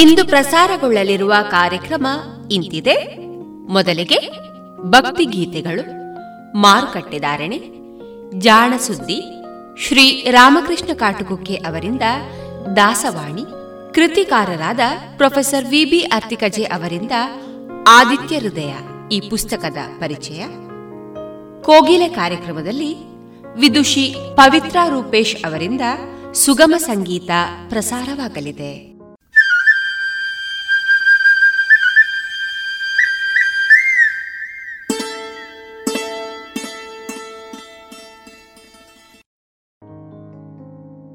ಇಂದು ಪ್ರಸಾರಗೊಳ್ಳಲಿರುವ ಕಾರ್ಯಕ್ರಮ ಇಂತಿದೆ. ಮೊದಲಿಗೆ ಭಕ್ತಿ ಗೀತೆಗಳು ಮಾರುಕಟ್ಟೆದಾರಣೆ ಜಾಣ ಸುದ್ದಿ, ಶ್ರೀ ರಾಮಕೃಷ್ಣ ಕಾಟುಕುಕ್ಕೆ ಅವರಿಂದ ದಾಸವಾಣಿ, ಕೃತಿಕಾರರಾದ ಪ್ರೊಫೆಸರ್ ವಿಬಿ ಅರ್ತಿಕಜೆ ಅವರಿಂದ ಆದಿತ್ಯ ಹೃದಯ ಈ ಪುಸ್ತಕದ ಪರಿಚಯ. ಕೋಗಿಲೆ ಕಾರ್ಯಕ್ರಮದಲ್ಲಿ ವಿದುಷಿ ಪವಿತ್ರ ರೂಪೇಶ್ ಅವರಿಂದ ಸುಗಮ ಸಂಗೀತ ಪ್ರಸಾರವಾಗಲಿದೆ.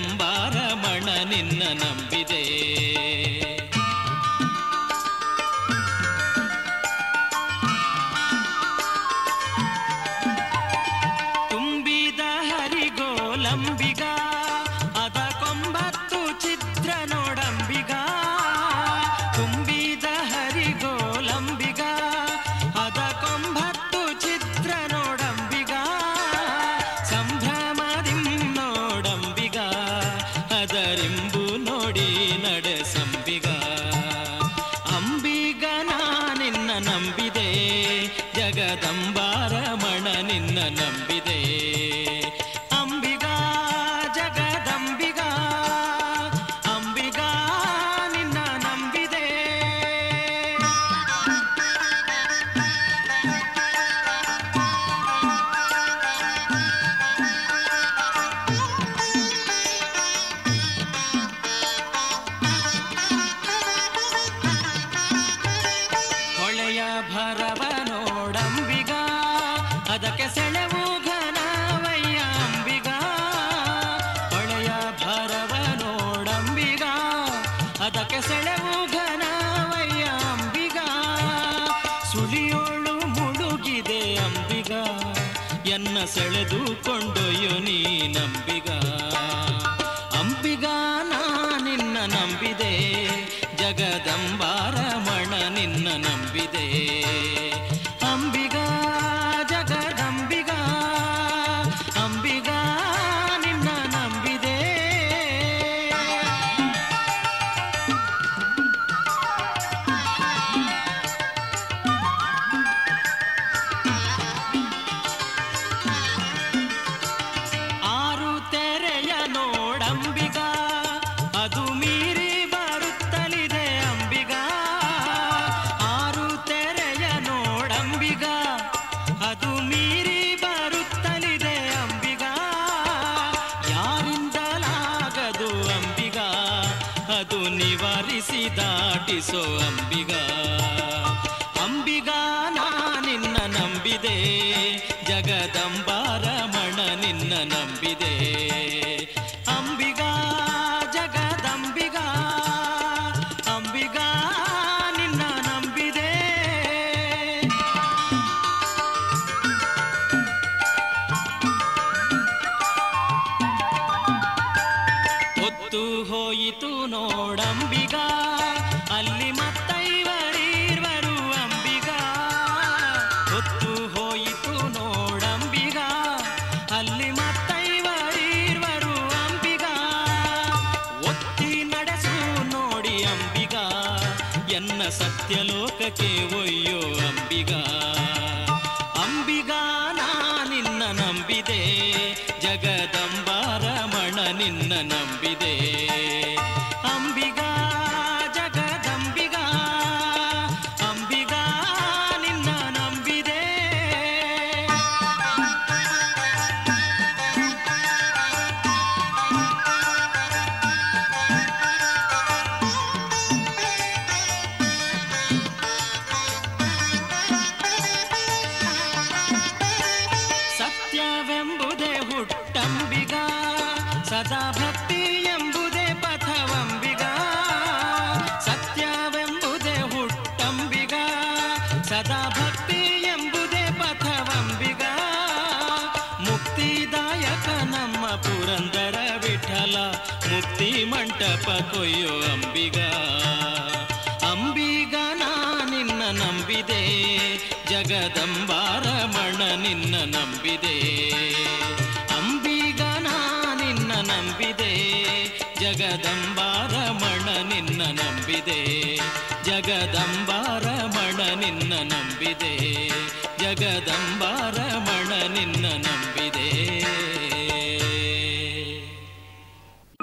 ಕಂಬಾರಮಣ ನಿನ್ನ ನಂಬಿದೆ. ಮಂಟಪ ಕೊಯ್ಯೋ ಅಂಬಿಗ. ಅಂಬಿಗ ನಾ ನಿನ್ನ ನಂಬಿದೆ. ಜಗದಂಬಾರಮಣ ನಿನ್ನ ನಂಬಿದೆ. ಅಂಬಿಗ ನಾ ನಿನ್ನ ನಂಬಿದೆ. ಜಗದಂಬಾರಮಣ ನಿನ್ನ ನಂಬಿದೆ. ಜಗದಂಬಾರಮಣ ನಿನ್ನ ನಂಬಿದೆ. ಜಗದಂಬಾರಮಣ ನಿನ್ನ ನಂಬಿದೆ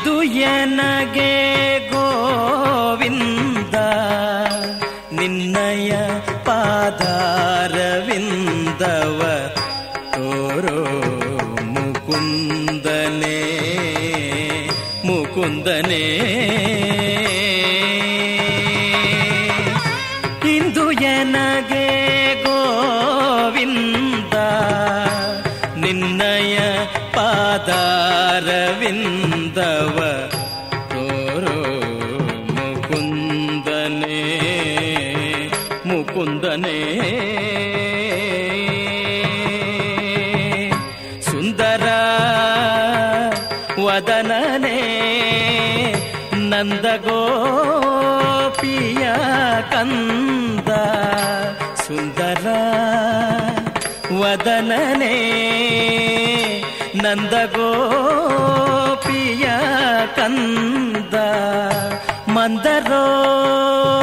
ಎನಗೆ ಗೋವಿಂದ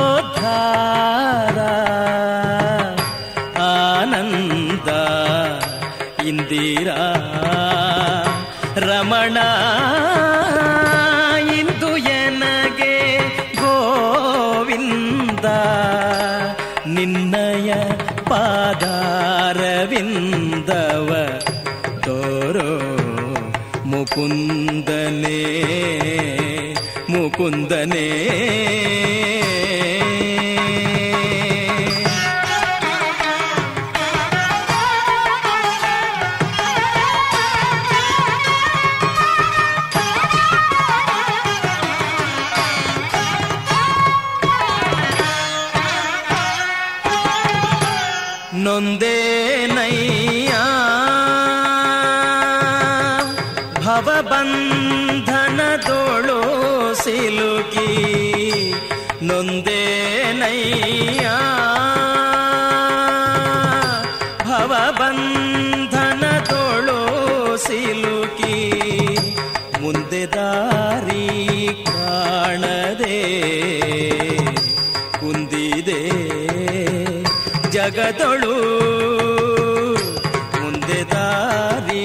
ಮಂದರೋದ್ಧಾರ ಆನಂದ ಇಂದಿರಾ ರಮಣ ನಡೆದೊಳು ಮುಂದೆ ದಾರಿ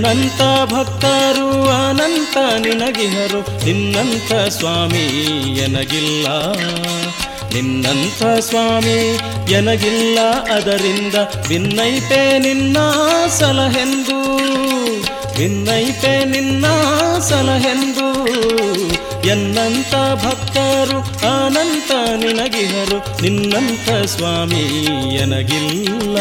ಎನ್ನಂತ ಭಕ್ತರು ಅನಂತ ನಿನಗಿಹರು. ನಿನ್ನಂತ ಸ್ವಾಮಿ ಎನಗಿಲ್ಲ. ನಿನ್ನಂಥ ಸ್ವಾಮಿ ಎನಗಿಲ್ಲ. ಅದರಿಂದ ಭಿನ್ನೈತೆ ನಿನ್ನ ಸಲಹೆಂದು. ಭಿನ್ನೈತೆ ನಿನ್ನ ಸಲಹೆಂದು. ಎನ್ನಂತ ಭಕ್ತರು ಅನಂತ ನಿನಗಿಹರು. ನಿನ್ನಂತ ಸ್ವಾಮಿ ಎನಗಿಲ್ಲ.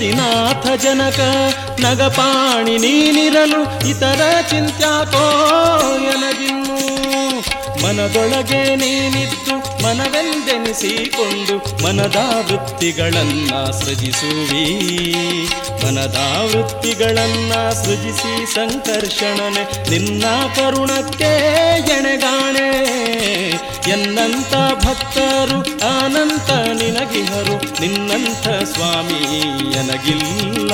ರತಿನಾಥ ಜನಕ ನಗಪಾಣಿ ನೀನಿರಲು ಇತರ ಚಿಂತ್ಯಾಕೋ ಎನಗಿನ್ನು. ಮನದೊಳಗೆ ನೀನಿತ್ತು ಮನವೆಂದೆನಿಸಿಕೊಂಡು ಮನದ ವೃತ್ತಿಗಳನ್ನ ಸೃಜಿಸುವಿ. ಮನದ ವೃತ್ತಿಗಳನ್ನ ಸೃಜಿಸಿ ಸಂಕರ್ಷಣನೆ ನಿನ್ನ ಕರುಣಕ್ಕೆ ಎಣೆಗಾಣೆ. ಎನ್ನಂತ ಭಕ್ತರು ಅನಂತ ನಿನಗಿಹರು. ನಿನ್ನಂಥ ಸ್ವಾಮಿ ಎನಗಿಲ್ಲ.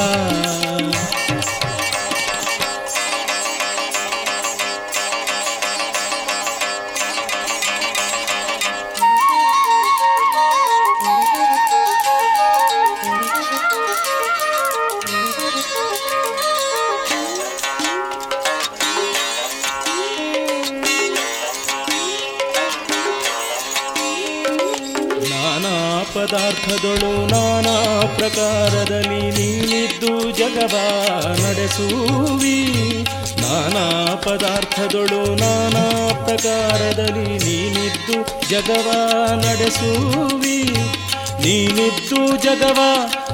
ಜಗವ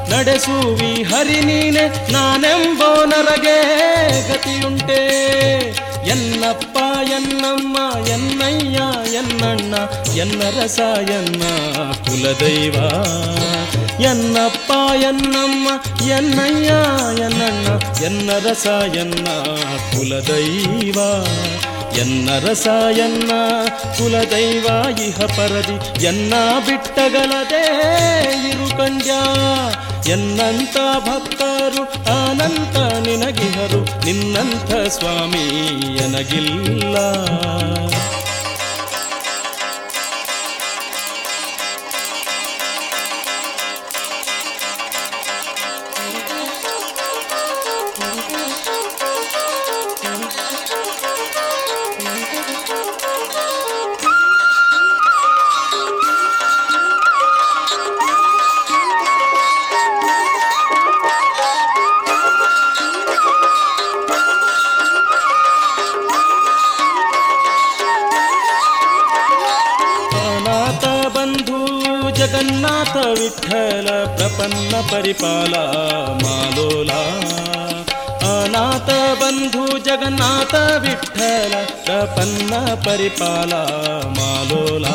ನಡೆಸುವಿ ಹರಿ ನೀನೆ ನಾನೆಂಬೋ ನರಗೆ ಗತಿಯುಂಟೆ ಎನ್ನಪ್ಪ ಎನ್ನಮ್ಮ ಎನ್ನಯ್ಯ ಎನ್ನಣ್ಣ ಎನ್ನ ರಸ ಎನ್ನ ಕುಲದೈವ ಎನ್ನಪ್ಪ ಎನ್ನಮ್ಮ ಎನ್ನಯ್ಯ ಎನ್ನಣ್ಣ ಎನ್ನ ರಸ ಎನ್ನ ಕುಲದೈವ ಎನ್ನ ರಸ ಎನ್ನ ಕುಲದೈವ ಇಹ ಪರದಿ ಎನ್ನ ಬಿಟ್ಟಗಲದೆ ಇರು ಕಂಡ್ಯ. ಎನ್ನಂತ ಭಕ್ತರು ಅನಂತ ನಿನಗಿಹರು. ನಿನ್ನಂಥ ಸ್ವಾಮಿ ಎನಗಿಲ್ಲ. ಪರಿಪಾಲ, ಮಾಲೋಲ. ಅನಾಥ ಬಂಧು ಜಗನ್ನಾಥ ವಿಠಲ, ಪ್ರಪನ್ನ ಪರಿಪಾಲ, ಮಾಲೋಲ.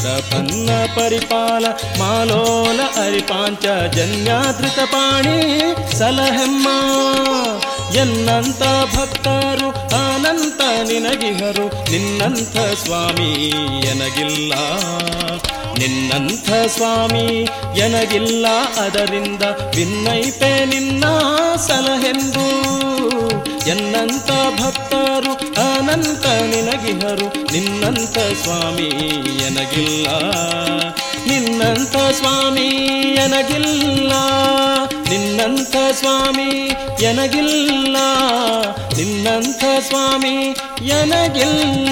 ಪ್ರಪನ್ನ ಪರಿಪಾಲ, ಮಾಲೋಲ ಅರಿಪಾಂಚ ಜನ್ಯಾದೃತ ಪಾಣಿ, ಸಲಹೆಮ್ಮ. ಎನ್ನಂತ ಭಕ್ತರು ಅನಂತ ನಿನಗಿಹರು, ನಿನ್ನಂಥ ಸ್ವಾಮಿ, ಎನಗಿಲ್ಲ. ನಿನ್ನಂಥ ಸ್ವಾಮಿ, ಎನಗಿಲ್ಲ ಅದರಿಂದ ಭಿನ್ನೈತೆ ನಿನ್ನ ಸಲಹೆಂದು. ಎನ್ನಂತ ಭಕ್ತರು, ಅನಂತ ನಿನಗಿಹರು. ನಿನ್ನಂಥ ಸ್ವಾಮಿ, ಎನಗಿಲ್ಲ. ನಿನ್ನಂಥ ಸ್ವಾಮಿ, ಎನಗಿಲ್ಲ. ನಿನ್ನಂಥ ಸ್ವಾಮಿ, ಎನಗಿಲ್ಲ. ನಿನ್ನಂಥ ಸ್ವಾಮಿ, ಎನಗಿಲ್ಲ.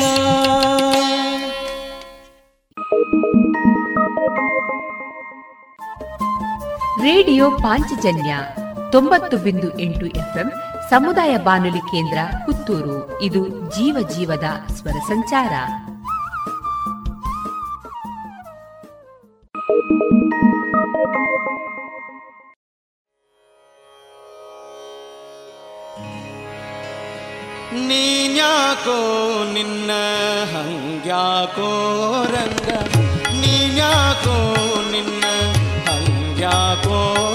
ರೇಡಿಯೋ ಪಾಂಚಜನ್ಯ ತೊಂಬತ್ತು ಬಿಂದು ಎಂಟು ಎಫ್ಎಂ ಸಮುದಾಯ ಬಾನುಲಿ ಕೇಂದ್ರ ಪುತ್ತೂರು. ಇದು ಜೀವ ಜೀವದ ಸ್ವರ ಸಂಚಾರ. ನೀನ್ಯಾಕೋ ನಿನ್ನ ಹಂಗ್ಯಾಕೋ ರಂಗ? ನೀನ್ಯಾಕೋ favor.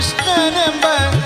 Standing number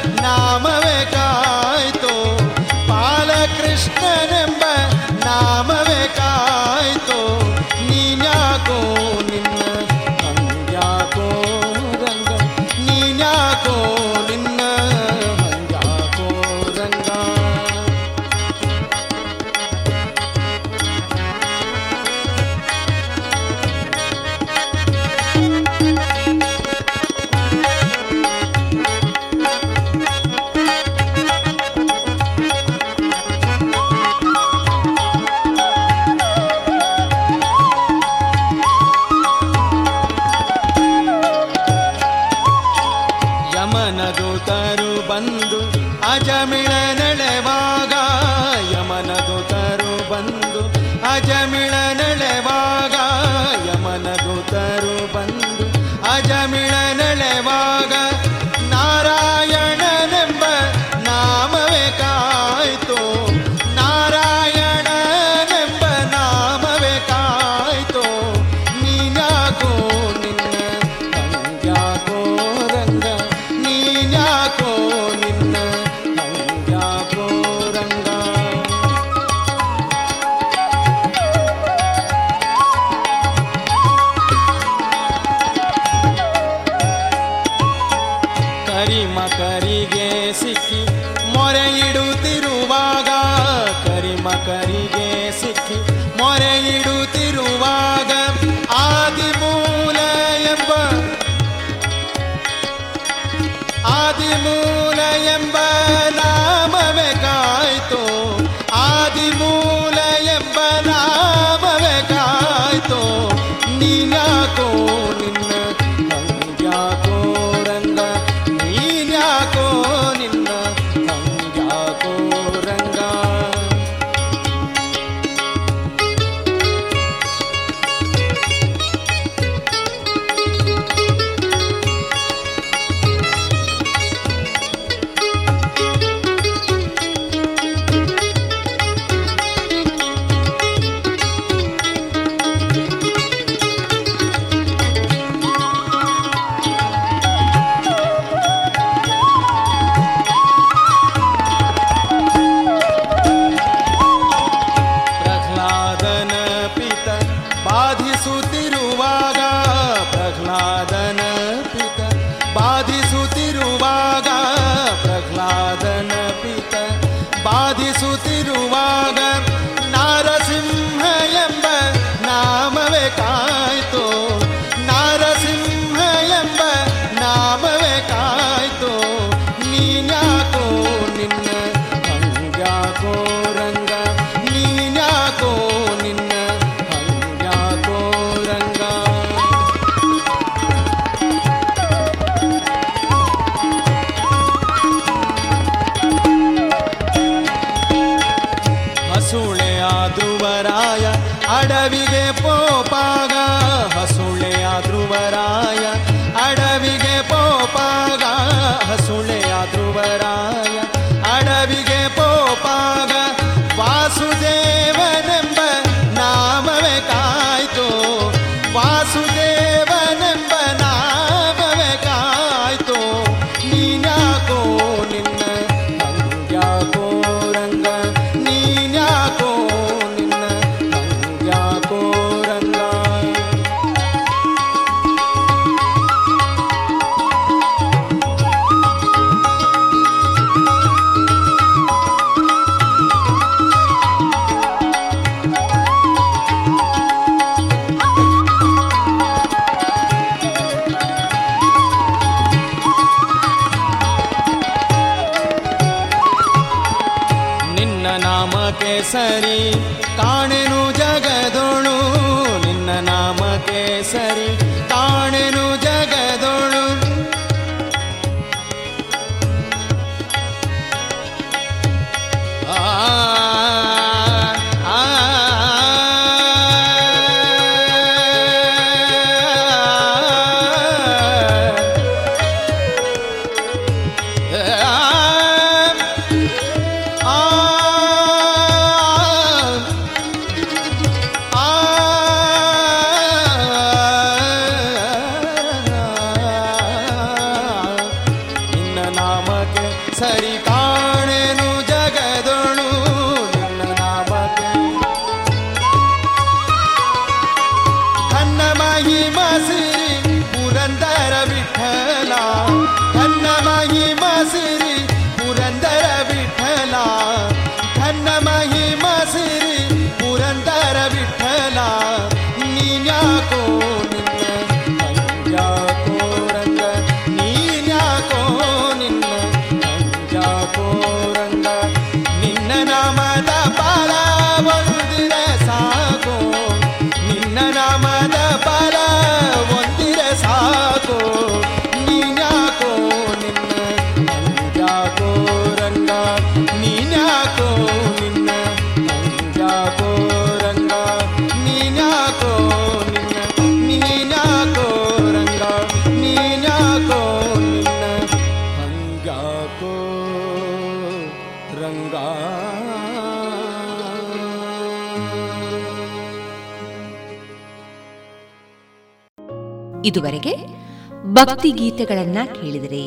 ಭಕ್ತಿ ಗೀತೆಗಳನ್ನ ಕೇಳಿದರೆ.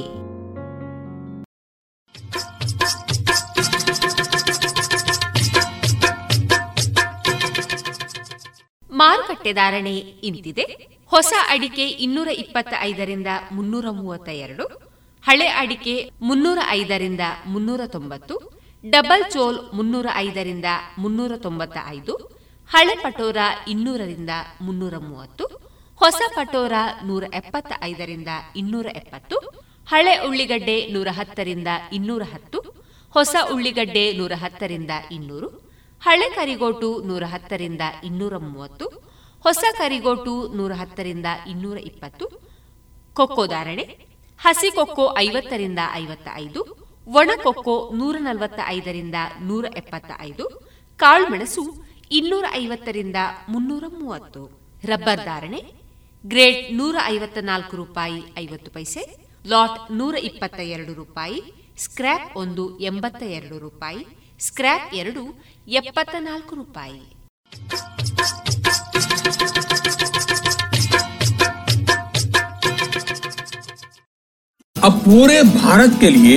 ಮಾರುಕಟ್ಟೆ ಧಾರಣೆ ಇಂತಿದೆ. ಹೊಸ ಅಡಿಕೆ ಇನ್ನೂರ ಇಪ್ಪತ್ತ ಐದರಿಂದ ಮುನ್ನೂರ ಮೂವತ್ತ ಎರಡು ಹಳೆ ಅಡಿಕೆ ಮುನ್ನೂರ ಐದರಿಂದ ಮುನ್ನೂರ ತೊಂಬತ್ತು, ಡಬಲ್ ಚೋಲ್ ಮುನ್ನೂರ ಐದರಿಂದ ಮುನ್ನೂರ ತೊಂಬತ್ತ ಐದು ಹಳೆ ಪಟೋರ ಇನ್ನೂರರಿಂದ ಮುನ್ನೂರ ಮೂವತ್ತು ಹೊಸ ಪಟೋರ ನೂರ ಎಪ್ಪತ್ತ ಐದರಿಂದ ಇನ್ನೂರ ಎಪ್ಪತ್ತು ಹಳೆ ಉಳ್ಳಿಗಡ್ಡೆ ನೂರ ಹತ್ತರಿಂದ ಇನ್ನೂರ ಹತ್ತು ಹೊಸ ಉಳ್ಳಿಗಡ್ಡೆ ನೂರ ಹತ್ತರಿಂದ ಇನ್ನೂರು, ಹಳೆ ಕರಿಗೋಟು ನೂರ ಹತ್ತರಿಂದ ಇನ್ನೂರ ಮೂವತ್ತು ಹೊಸ ಕರಿಗೋಟು ನೂರ ಹತ್ತರಿಂದ ಇನ್ನೂರ ಇಪ್ಪತ್ತು ಕೊಕ್ಕೋ ಧಾರಣೆ, ಹಸಿ ಕೊಕ್ಕೋ ಐವತ್ತರಿಂದ ಐವತ್ತ ಐದು ಒಣ ಕೊಕ್ಕೋ ನೂರ ನಲವತ್ತ ಐದರಿಂದ ನೂರ ಎಪ್ಪತ್ತ ಐದು ಕಾಳುಮೆಣಸು ಇನ್ನೂರ ಐವತ್ತರಿಂದ ಮುನ್ನೂರ ಮೂವತ್ತು ರಬ್ಬರ್ ಧಾರಣೆ ಗ್ರೇಡ್ ನೂರ ಐವತ್ತ ನಾಲ್ಕು ರೂಪಾಯಿ ಐವತ್ತು ಪೈಸೆ ಲಾಟ್ ನೂರ ಇಪ್ಪತ್ತ ಎರಡು ರೂಪಾಯಿ ಸ್ಕ್ರ್ಯಾಪ್ ಒಂದು ಎಂಬತ್ತ ಎರಡು ರೂಪಾಯಿ ಸ್ಕ್ರ್ಯಾಪ್ ಎರಡು ಎಪ್ಪತ್ತ ನಾಲ್ಕು ರೂಪಾಯಿ अब पूरे भारत के लिए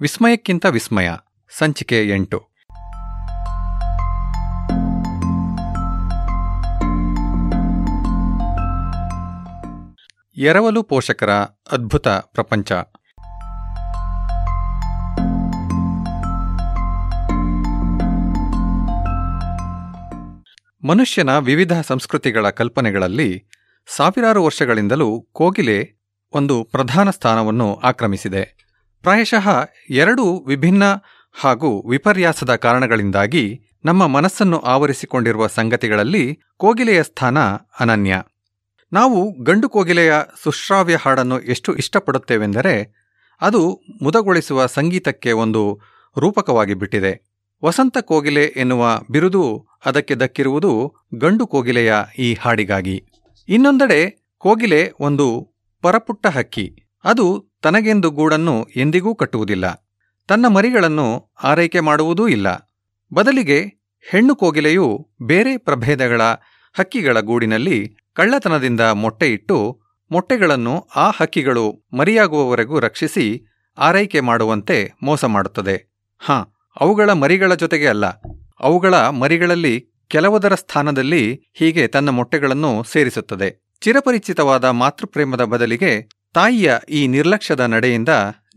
ವಿಸ್ಮಯಕ್ಕಿಂತ ವಿಸ್ಮಯ. ಸಂಚಿಕೆ ಎಂಟು. ಎರವಲು ಪೋಷಕರ ಅದ್ಭುತ ಪ್ರಪಂಚ. ಮನುಷ್ಯನ ವಿವಿಧ ಸಂಸ್ಕೃತಿಗಳ ಕಲ್ಪನೆಗಳಲ್ಲಿ ಸಾವಿರಾರು ವರ್ಷಗಳಿಂದಲೂ ಕೋಗಿಲೆ ಒಂದು ಪ್ರಧಾನ ಸ್ಥಾನವನ್ನು ಆಕ್ರಮಿಸಿದೆ. ಪ್ರಾಯಶಃ ಎರಡು ವಿಭಿನ್ನ ಹಾಗೂ ವಿಪರ್ಯಾಸದ ಕಾರಣಗಳಿಂದಾಗಿ ನಮ್ಮ ಮನಸ್ಸನ್ನು ಆವರಿಸಿಕೊಂಡಿರುವ ಸಂಗತಿಗಳಲ್ಲಿ ಕೋಗಿಲೆಯ ಸ್ಥಾನ ಅನನ್ಯ. ನಾವು ಗಂಡು ಕೋಗಿಲೆಯ ಸುಶ್ರಾವ್ಯ ಹಾಡನ್ನು ಎಷ್ಟು ಇಷ್ಟಪಡುತ್ತೇವೆಂದರೆ ಅದು ಮುದಗೊಳಿಸುವ ಸಂಗೀತಕ್ಕೆ ಒಂದು ರೂಪಕವಾಗಿ ಬಿಟ್ಟಿದೆ. ವಸಂತ ಕೋಗಿಲೆ ಎನ್ನುವ ಬಿರುದು ಅದಕ್ಕೆ ದಕ್ಕಿರುವುದು ಗಂಡು ಕೋಗಿಲೆಯ ಈ ಹಾಡಿಗಾಗಿ. ಇನ್ನೊಂದೆಡೆ ಕೋಗಿಲೆ ಒಂದು ಪರಪುಟ್ಟ ಹಕ್ಕಿ. ಅದು ತನಗೆಂದು ಗೂಡನ್ನು ಎಂದಿಗೂ ಕಟ್ಟುವುದಿಲ್ಲ. ತನ್ನ ಮರಿಗಳನ್ನು ಆರೈಕೆ ಮಾಡುವುದೂ ಇಲ್ಲ. ಬದಲಿಗೆ ಹೆಣ್ಣು ಕೋಗಿಲೆಯು ಬೇರೆ ಪ್ರಭೇದಗಳ ಹಕ್ಕಿಗಳ ಗೂಡಿನಲ್ಲಿ ಕಳ್ಳತನದಿಂದ ಮೊಟ್ಟೆಯಿಟ್ಟು ಮೊಟ್ಟೆಗಳನ್ನು ಆ ಹಕ್ಕಿಗಳು ಮರಿಯಾಗುವವರೆಗೂ ರಕ್ಷಿಸಿ ಆರೈಕೆ ಮಾಡುವಂತೆ ಮೋಸ ಮಾಡುತ್ತದೆ. ಹಾಂ, ಅವುಗಳ ಮರಿಗಳ ಜೊತೆಗೆ ಅಲ್ಲ. ಅವುಗಳ ಮರಿಗಳಲ್ಲಿ ಕೆಲವದರ ಸ್ಥಾನದಲ್ಲಿ ಹೀಗೆ ತನ್ನ ಮೊಟ್ಟೆಗಳನ್ನು ಸೇರಿಸುತ್ತದೆ. ಚಿರಪರಿಚಿತವಾದ ಮಾತೃಪ್ರೇಮದ ಬದಲಿಗೆ ತಾಯಿಯ ಈ ನಿರ್ಲಕ್ಷ್ಯದ ನಡೆಯಿಂದ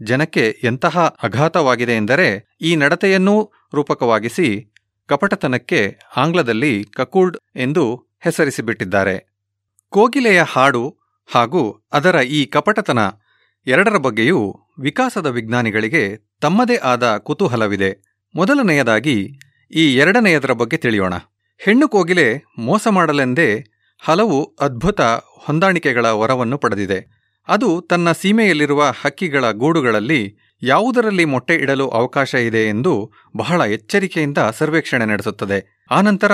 ಜನಕ್ಕೆ ಎಂತಹ ಅಘಾತವಾಗಿದೆ ಎಂದರೆ ಈ ನಡತೆಯನ್ನೂ ರೂಪಕವಾಗಿಸಿ ಕಪಟತನಕ್ಕೆ ಆಂಗ್ಲದಲ್ಲಿ ಕಕೂರ್ಡ್ ಎಂದು ಹೆಸರಿಸಿಬಿಟ್ಟಿದ್ದಾರೆ. ಕೋಗಿಲೆಯ ಹಾಡು ಹಾಗೂ ಅದರ ಈ ಕಪಟತನ ಎರಡರ ಬಗ್ಗೆಯೂ ವಿಕಾಸದ ವಿಜ್ಞಾನಿಗಳಿಗೆ ತಮ್ಮದೇ ಆದ ಕುತೂಹಲವಿದೆ. ಮೊದಲನೆಯದಾಗಿ ಈ ಎರಡನೆಯದರ ಬಗ್ಗೆ ತಿಳಿಯೋಣ. ಹೆಣ್ಣು ಕೋಗಿಲೆ ಮೋಸ ಮಾಡಲೆಂದೇ ಹಲವು ಅದ್ಭುತ ಹೊಂದಾಣಿಕೆಗಳ ವರವನ್ನು ಪಡೆದಿದೆ. ಅದು ತನ್ನ ಸೀಮೆಯಲ್ಲಿರುವ ಹಕ್ಕಿಗಳ ಗೂಡುಗಳಲ್ಲಿ ಯಾವುದರಲ್ಲಿ ಮೊಟ್ಟೆ ಇಡಲು ಅವಕಾಶ ಇದೆ ಎಂದು ಬಹಳ ಎಚ್ಚರಿಕೆಯಿಂದ ಸರ್ವೇಕ್ಷಣೆ ನಡೆಸುತ್ತದೆ. ಆನಂತರ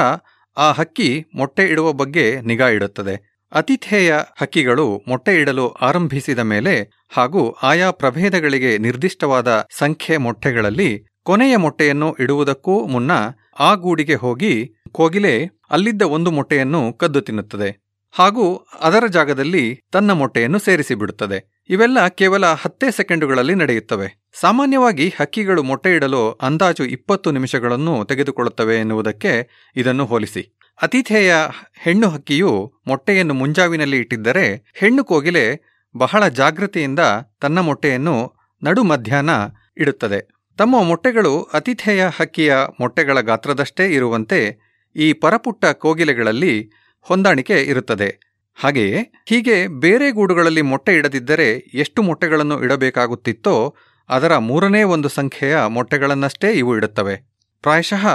ಆ ಹಕ್ಕಿ ಮೊಟ್ಟೆ ಇಡುವ ಬಗ್ಗೆ ನಿಗಾ ಇಡುತ್ತದೆ. ಅತಿಥೇಯ ಹಕ್ಕಿಗಳು ಮೊಟ್ಟೆ ಇಡಲು ಆರಂಭಿಸಿದ ಮೇಲೆ ಹಾಗೂ ಆಯಾ ಪ್ರಭೇದಗಳಿಗೆ ನಿರ್ದಿಷ್ಟವಾದ ಸಂಖ್ಯೆ ಮೊಟ್ಟೆಗಳಲ್ಲಿ ಕೊನೆಯ ಮೊಟ್ಟೆಯನ್ನು ಇಡುವುದಕ್ಕೂ ಮುನ್ನ ಆ ಗೂಡಿಗೆ ಹೋಗಿ ಕೋಗಿಲೆ ಅಲ್ಲಿದ್ದ ಒಂದು ಮೊಟ್ಟೆಯನ್ನು ಕದ್ದು ತಿನ್ನುತ್ತದೆ. ಹಾಗೂ ಅದರ ಜಾಗದಲ್ಲಿ ತನ್ನ ಮೊಟ್ಟೆಯನ್ನು ಸೇರಿಸಿಬಿಡುತ್ತದೆ. ಇವೆಲ್ಲ ಕೇವಲ ಹತ್ತೇ ಸೆಕೆಂಡುಗಳಲ್ಲಿ ನಡೆಯುತ್ತವೆ. ಸಾಮಾನ್ಯವಾಗಿ ಹಕ್ಕಿಗಳು ಮೊಟ್ಟೆ ಇಡಲು ಅಂದಾಜು ಇಪ್ಪತ್ತು ನಿಮಿಷಗಳನ್ನು ತೆಗೆದುಕೊಳ್ಳುತ್ತವೆ ಎನ್ನುವುದಕ್ಕೆ ಇದನ್ನು ಹೋಲಿಸಿ. ಅತಿಥೇಯ ಹೆಣ್ಣು ಹಕ್ಕಿಯು ಮೊಟ್ಟೆಯನ್ನು ಮುಂಜಾವಿನಲ್ಲಿ ಇಟ್ಟಿದ್ದರೆ ಹೆಣ್ಣು ಕೋಗಿಲೆ ಬಹಳ ಜಾಗೃತಿಯಿಂದ ತನ್ನ ಮೊಟ್ಟೆಯನ್ನು ನಡು ಮಧ್ಯಾಹ್ನ ಇಡುತ್ತದೆ. ತಮ್ಮ ಮೊಟ್ಟೆಗಳು ಅತಿಥೇಯ ಹಕ್ಕಿಯ ಮೊಟ್ಟೆಗಳ ಗಾತ್ರದಷ್ಟೇ ಇರುವಂತೆ ಈ ಪರಪುಟ್ಟ ಕೋಗಿಲೆಗಳಲ್ಲಿ ಹೊಂದಾಣಿಕೆ ಇರುತ್ತದೆ. ಹಾಗೆಯೇ ಹೀಗೆ ಬೇರೆ ಗೂಡುಗಳಲ್ಲಿ ಮೊಟ್ಟೆ ಇಡದಿದ್ದರೆ ಎಷ್ಟು ಮೊಟ್ಟೆಗಳನ್ನು ಇಡಬೇಕಾಗುತ್ತಿತ್ತೋ ಅದರ ಮೂರನೇ ಒಂದು ಸಂಖ್ಯೆಯ ಮೊಟ್ಟೆಗಳನ್ನಷ್ಟೇ ಇವು ಇಡುತ್ತವೆ. ಪ್ರಾಯಶಃ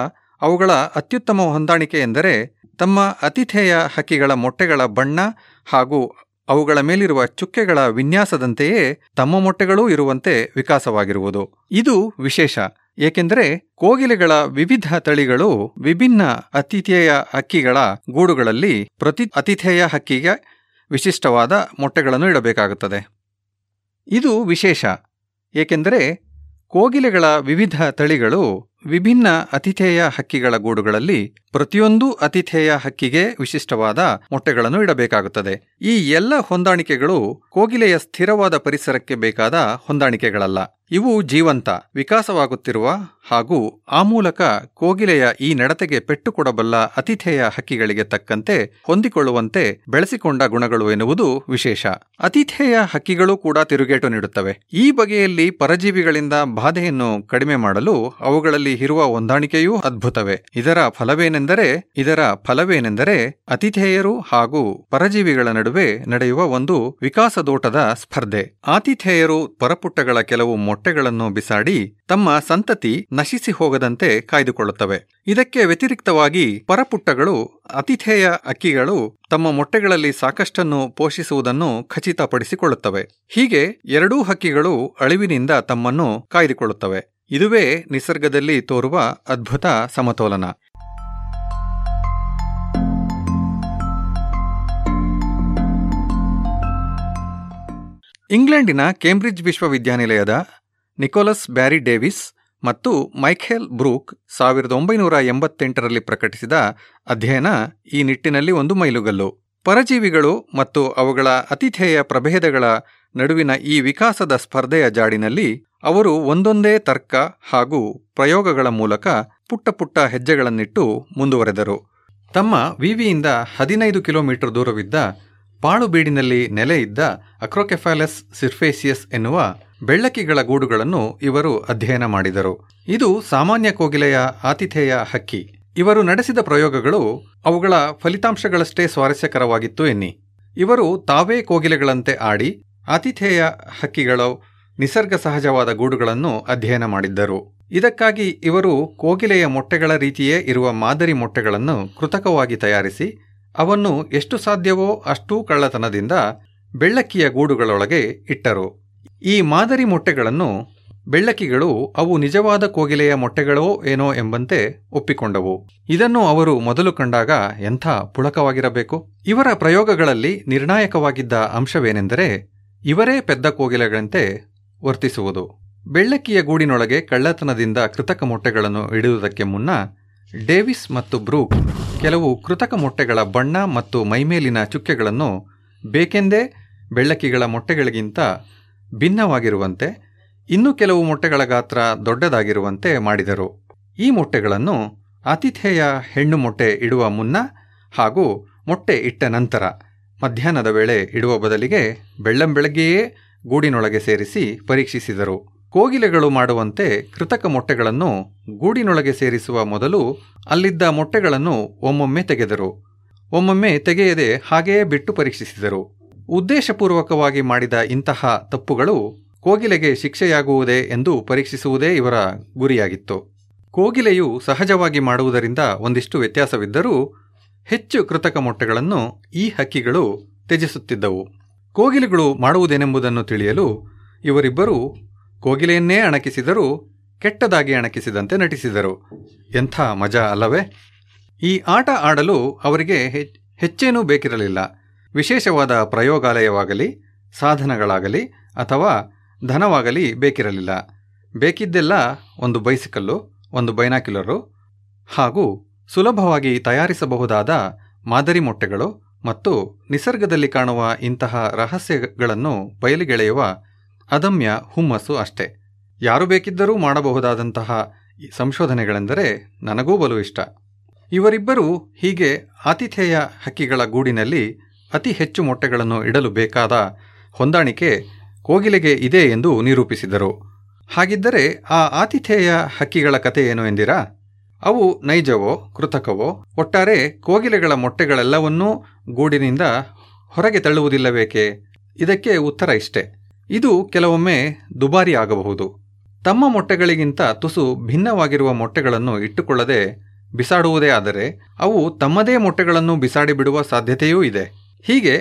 ಅವುಗಳ ಅತ್ಯುತ್ತಮ ಹೊಂದಾಣಿಕೆ ಎಂದರೆ ತಮ್ಮ ಅತಿಥೇಯ ಹಕ್ಕಿಗಳ ಮೊಟ್ಟೆಗಳ ಬಣ್ಣ ಹಾಗೂ ಅವುಗಳ ಮೇಲಿರುವ ಚುಕ್ಕೆಗಳ ವಿನ್ಯಾಸದಂತೆಯೇ ತಮ್ಮ ಮೊಟ್ಟೆಗಳೂ ಇರುವಂತೆ ವಿಕಾಸವಾಗಿರುವುದು. ಇದು ವಿಶೇಷ. ಏಕೆಂದರೆ ಕೋಗಿಲೆಗಳ ವಿವಿಧ ತಳಿಗಳು ವಿಭಿನ್ನ ಅತಿಥೇಯ ಹಕ್ಕಿಗಳ ಗೂಡುಗಳಲ್ಲಿ ಪ್ರತಿ ಅತಿಥೇಯ ಹಕ್ಕಿಗೆ ವಿಶಿಷ್ಟವಾದ ಮೊಟ್ಟೆಗಳನ್ನು ಇಡಬೇಕಾಗುತ್ತದೆ. ಇದು ವಿಶೇಷ. ಏಕೆಂದರೆ ಕೋಗಿಲೆಗಳ ವಿವಿಧ ತಳಿಗಳು ವಿಭಿನ್ನ ಅತಿಥೇಯ ಹಕ್ಕಿಗಳ ಗೂಡುಗಳಲ್ಲಿ ಪ್ರತಿಯೊಂದು ಅತಿಥೇಯ ಹಕ್ಕಿಗೆ ವಿಶಿಷ್ಟವಾದ ಮೊಟ್ಟೆಗಳನ್ನು ಇಡಬೇಕಾಗುತ್ತದೆ. ಈ ಎಲ್ಲ ಹೊಂದಾಣಿಕೆಗಳು ಕೋಗಿಲೆಯ ಸ್ಥಿರವಾದ ಪರಿಸರಕ್ಕೆ ಬೇಕಾದ ಹೊಂದಾಣಿಕೆಗಳಲ್ಲ. ಇವು ಜೀವಂತ, ವಿಕಾಸವಾಗುತ್ತಿರುವ ಹಾಗೂ ಆ ಮೂಲಕ ಕೋಗಿಲೆಯ ಈ ನಡತೆಗೆ ಪೆಟ್ಟು ಕೊಡಬಲ್ಲ ಅತಿಥೇಯ ಹಕ್ಕಿಗಳಿಗೆ ತಕ್ಕಂತೆ ಹೊಂದಿಕೊಳ್ಳುವಂತೆ ಬೆಳೆಸಿಕೊಂಡ ಗುಣಗಳು ಎನ್ನುವುದು ವಿಶೇಷ. ಅತಿಥೇಯ ಹಕ್ಕಿಗಳು ಕೂಡ ತಿರುಗೇಟು ನೀಡುತ್ತವೆ. ಈ ಬಗೆಯಲ್ಲಿ ಪರಜೀವಿಗಳಿಂದ ಬಾಧೆಯನ್ನು ಕಡಿಮೆ ಮಾಡಲು ಅವುಗಳಲ್ಲಿ ಇರುವ ಹೊಂದಾಣಿಕೆಯೂ ಅದ್ಭುತವೇ. ಇದರ ಫಲವೇನೆಂದರೆ ಇದರ ಫಲವೇನೆಂದರೆ ಅತಿಥೇಯರು ಹಾಗೂ ಪರಜೀವಿಗಳ ನಡುವೆ ನಡೆಯುವ ಒಂದು ವಿಕಾಸದೋಟದ ಸ್ಪರ್ಧೆ. ಆತಿಥೇಯರು ಪರಪುಟ್ಟಗಳ ಕೆಲವು ಮೊಟ್ಟೆ ಮೊಟ್ಟೆಗಳನ್ನು ಬಿಸಾಡಿ ತಮ್ಮ ಸಂತತಿ ನಶಿಸಿ ಹೋಗದಂತೆ ಕಾಯ್ದುಕೊಳ್ಳುತ್ತವೆ. ಇದಕ್ಕೆ ವ್ಯತಿರಿಕ್ತವಾಗಿ ಪರಪುಟ್ಟಗಳು, ಅತಿಥೇಯ ಅಕ್ಕಿಗಳು ತಮ್ಮ ಮೊಟ್ಟೆಗಳಲ್ಲಿ ಸಾಕಷ್ಟನ್ನು ಪೋಷಿಸುವುದನ್ನು ಖಚಿತಪಡಿಸಿಕೊಳ್ಳುತ್ತವೆ. ಹೀಗೆ ಎರಡೂ ಹಕ್ಕಿಗಳು ಅಳಿವಿನಿಂದ ತಮ್ಮನ್ನು ಕಾಯ್ದುಕೊಳ್ಳುತ್ತವೆ. ಇದುವೇ ನಿಸರ್ಗದಲ್ಲಿ ತೋರುವ ಅದ್ಭುತ ಸಮತೋಲನ. ಇಂಗ್ಲೆಂಡಿನ ಕೇಂಬ್ರಿಡ್ಜ್ ವಿಶ್ವವಿದ್ಯಾನಿಲಯದ ನಿಕೋಲಸ್ ಬ್ಯಾರಿ ಡೇವಿಸ್ ಮತ್ತು ಮೈಖೇಲ್ ಬ್ರೂಕ್ ಸಾವಿರದ ಒಂಬೈನೂರ ಎಂಬತ್ತೆಂಟರಲ್ಲಿ ಪ್ರಕಟಿಸಿದ ಅಧ್ಯಯನ ಈ ನಿಟ್ಟಿನಲ್ಲಿ ಒಂದು ಮೈಲುಗಲ್ಲು. ಪರಜೀವಿಗಳು ಮತ್ತು ಅವುಗಳ ಅತಿಥೇಯ ಪ್ರಭೇದಗಳ ನಡುವಿನ ಈ ವಿಕಾಸದ ಸ್ಪರ್ಧೆಯ ಜಾಡಿನಲ್ಲಿ ಅವರು ಒಂದೊಂದೇ ತರ್ಕ ಹಾಗೂ ಪ್ರಯೋಗಗಳ ಮೂಲಕ ಪುಟ್ಟ ಪುಟ್ಟ ಹೆಜ್ಜೆಗಳನ್ನಿಟ್ಟು ಮುಂದುವರೆದರು. ತಮ್ಮ ವಿವಿಯಿಂದ ಹದಿನೈದು ಕಿಲೋಮೀಟರ್ ದೂರವಿದ್ದ ಪಾಳುಬೀಡಿನಲ್ಲಿ ನೆಲೆಯಿದ್ದ ಅಕ್ರೋಕೆಫಾಲಸ್ ಸಿರ್ಫೇಸಿಯಸ್ ಎನ್ನುವ ಬೆಳ್ಳಕ್ಕಿಗಳ ಗೂಡುಗಳನ್ನು ಇವರು ಅಧ್ಯಯನ ಮಾಡಿದರು. ಇದು ಸಾಮಾನ್ಯ ಕೋಗಿಲೆಯ ಆತಿಥೇಯ ಹಕ್ಕಿ. ಇವರು ನಡೆಸಿದ ಪ್ರಯೋಗಗಳು ಅವುಗಳ ಫಲಿತಾಂಶಗಳಷ್ಟೇ ಸ್ವಾರಸ್ಯಕರವಾಗಿತ್ತು ಎನ್ನಿ. ಇವರು ತಾವೇ ಕೋಗಿಲೆಗಳಂತೆ ಆಡಿ ಆತಿಥೇಯ ಹಕ್ಕಿಗಳು ನಿಸರ್ಗ ಸಹಜವಾದ ಗೂಡುಗಳನ್ನು ಅಧ್ಯಯನ ಮಾಡಿದ್ದರು. ಇದಕ್ಕಾಗಿ ಇವರು ಕೋಗಿಲೆಯ ಮೊಟ್ಟೆಗಳ ರೀತಿಯೇ ಇರುವ ಮಾದರಿ ಮೊಟ್ಟೆಗಳನ್ನು ಕೃತಕವಾಗಿ ತಯಾರಿಸಿ ಅವನ್ನು ಎಷ್ಟು ಸಾಧ್ಯವೋ ಅಷ್ಟೂ ಕಳ್ಳತನದಿಂದ ಬೆಳ್ಳಕ್ಕಿಯ ಗೂಡುಗಳೊಳಗೆ ಇಟ್ಟರು. ಈ ಮಾದರಿ ಮೊಟ್ಟೆಗಳನ್ನು ಬೆಳ್ಳಕ್ಕಿಗಳು ಅವು ನಿಜವಾದ ಕೋಗಿಲೆಯ ಮೊಟ್ಟೆಗಳೋ ಏನೋ ಎಂಬಂತೆ ಒಪ್ಪಿಕೊಂಡವು. ಇದನ್ನು ಅವರು ಮೊದಲು ಕಂಡಾಗ ಎಂಥ ಪುಳಕವಾಗಿರಬೇಕು? ಇವರ ಪ್ರಯೋಗಗಳಲ್ಲಿ ನಿರ್ಣಾಯಕವಾಗಿದ್ದ ಅಂಶವೇನೆಂದರೆ ಇವರೇ ಪೆದ್ದ ಕೋಗಿಲೆಗಳಂತೆ ವರ್ತಿಸುವುದು. ಬೆಳ್ಳಕ್ಕಿಯ ಗೂಡಿನೊಳಗೆ ಕಳ್ಳತನದಿಂದ ಕೃತಕ ಮೊಟ್ಟೆಗಳನ್ನು ಇಡುವುದಕ್ಕೆ ಮುನ್ನ ಡೇವಿಸ್ ಮತ್ತು ಬ್ರೂಕ್ ಕೆಲವು ಕೃತಕ ಮೊಟ್ಟೆಗಳ ಬಣ್ಣ ಮತ್ತು ಮೈಮೇಲಿನ ಚುಕ್ಕೆಗಳನ್ನು ಬೇಕೆಂದೇ ಬೆಳ್ಳಕ್ಕಿಗಳ ಮೊಟ್ಟೆಗಳಿಗಿಂತ ಭಿನ್ನವಾಗಿರುವಂತೆ, ಇನ್ನು ಕೆಲವು ಮೊಟ್ಟೆಗಳ ಗಾತ್ರ ದೊಡ್ಡದಾಗಿರುವಂತೆ ಮಾಡಿದರು. ಈ ಮೊಟ್ಟೆಗಳನ್ನು ಆತಿಥೇಯ ಹೆಣ್ಣು ಮೊಟ್ಟೆ ಇಡುವ ಮುನ್ನ ಹಾಗೂ ಮೊಟ್ಟೆ ಇಟ್ಟ ನಂತರ ಮಧ್ಯಾಹ್ನದ ವೇಳೆ ಇಡುವ ಬದಲಿಗೆ ಬೆಳ್ಳಂಬೆಳಗ್ಗೆಯೇ ಗೂಡಿನೊಳಗೆ ಸೇರಿಸಿ ಪರೀಕ್ಷಿಸಿದರು. ಕೋಗಿಲೆಗಳು ಮಾಡುವಂತೆ ಕೃತಕ ಮೊಟ್ಟೆಗಳನ್ನು ಗೂಡಿನೊಳಗೆ ಸೇರಿಸುವ ಮೊದಲು ಅಲ್ಲಿದ್ದ ಮೊಟ್ಟೆಗಳನ್ನು ಒಮ್ಮೊಮ್ಮೆ ತೆಗೆದರು. ಒಮ್ಮೊಮ್ಮೆ ತೆಗೆಯದೆ ಹಾಗೆಯೇ ಬಿಟ್ಟು ಪರೀಕ್ಷಿಸಿದರು. ಉದ್ದೇಶಪೂರ್ವಕವಾಗಿ ಮಾಡಿದ ಇಂತಹ ತಪ್ಪುಗಳು ಕೋಗಿಲೆಗೆ ಶಿಕ್ಷೆಯಾಗುವುದೇ ಎಂದು ಪರೀಕ್ಷಿಸುವುದೇ ಇವರ ಗುರಿಯಾಗಿತ್ತು. ಕೋಗಿಲೆಯು ಸಹಜವಾಗಿ ಮಾಡುವುದರಿಂದ ಒಂದಿಷ್ಟು ವ್ಯತ್ಯಾಸವಿದ್ದರೂ ಹೆಚ್ಚು ಕೃತಕ ಮೊಟ್ಟೆಗಳನ್ನು ಈ ಹಕ್ಕಿಗಳು ತ್ಯಜಿಸುತ್ತಿದ್ದವು. ಕೋಗಿಲೆಗಳು ಮಾಡುವುದೇನೆಂಬುದನ್ನು ತಿಳಿಯಲು ಇವರಿಬ್ಬರೂ ಕೋಗಿಲೆಯನ್ನೇ ಅಣಕಿಸಿದರೂ ಕೆಟ್ಟದಾಗಿ ಅಣಕಿಸಿದಂತೆ ನಟಿಸಿದರು. ಎಂಥ ಮಜಾ ಅಲ್ಲವೇ? ಈ ಆಟ ಆಡಲು ಅವರಿಗೆ ಹೆಚ್ಚೇನೂ ಬೇಕಿರಲಿಲ್ಲ. ವಿಶೇಷವಾದ ಪ್ರಯೋಗಾಲಯವಾಗಲಿ, ಸಾಧನಗಳಾಗಲಿ ಅಥವಾ ಧನವಾಗಲಿ ಬೇಕಿರಲಿಲ್ಲ. ಬೇಕಿದ್ದೆಲ್ಲ ಒಂದು ಬೈಸಿಕಲ್ಲು, ಒಂದು ಬೈನಾಕ್ಯುಲರು ಹಾಗೂ ಸುಲಭವಾಗಿ ತಯಾರಿಸಬಹುದಾದ ಮಾದರಿ ಮೊಟ್ಟೆಗಳು ಮತ್ತು ನಿಸರ್ಗದಲ್ಲಿ ಕಾಣುವ ಇಂತಹ ರಹಸ್ಯಗಳನ್ನು ಬಯಲಿಗೆಳೆಯುವ ಅದಮ್ಯ ಹುಮ್ಮಸ್ಸು ಅಷ್ಟೇ. ಯಾರು ಬೇಕಿದ್ದರೂ ಮಾಡಬಹುದಾದಂತಹ ಸಂಶೋಧನೆಗಳೆಂದರೆ ನನಗೂ ಬಲು ಇಷ್ಟ. ಇವರಿಬ್ಬರೂ ಹೀಗೆ ಆತಿಥೇಯ ಹಕ್ಕಿಗಳ ಗೂಡಿನಲ್ಲಿ ಅತಿ ಹೆಚ್ಚು ಮೊಟ್ಟೆಗಳನ್ನು ಇಡಲು ಬೇಕಾದ ಹೊಂದಾಣಿಕೆ ಕೋಗಿಲೆಗೆ ಇದೆ ಎಂದು ನಿರೂಪಿಸಿದರು. ಹಾಗಿದ್ದರೆ ಆ ಆತಿಥೇಯ ಹಕ್ಕಿಗಳ ಕಥೆ ಏನು ಎಂದಿರಾ? ಅವು ನೈಜವೋ, ಕೃತಕವೋ? ಒಟ್ಟಾರೆ ಕೋಗಿಲೆಗಳ ಮೊಟ್ಟೆಗಳೆಲ್ಲವನ್ನೂ ಗೂಡಿನಿಂದ ಹೊರಗೆ ತಳ್ಳುವುದಿಲ್ಲಬೇಕೆ ಇದಕ್ಕೆ ಉತ್ತರ ಇಷ್ಟೆ. ಇದು ಕೆಲವೊಮ್ಮೆ ದುಬಾರಿ ಆಗಬಹುದು. ತಮ್ಮ ಮೊಟ್ಟೆಗಳಿಗಿಂತ ತುಸು ಭಿನ್ನವಾಗಿರುವ ಮೊಟ್ಟೆಗಳನ್ನು ಇಟ್ಟುಕೊಳ್ಳದೆ ಬಿಸಾಡುವುದೇ ಆದರೆ ಅವು ತಮ್ಮದೇ ಮೊಟ್ಟೆಗಳನ್ನು ಬಿಸಾಡಿಬಿಡುವ ಸಾಧ್ಯತೆಯೂ ಇದೆ. ಹೀಗೆ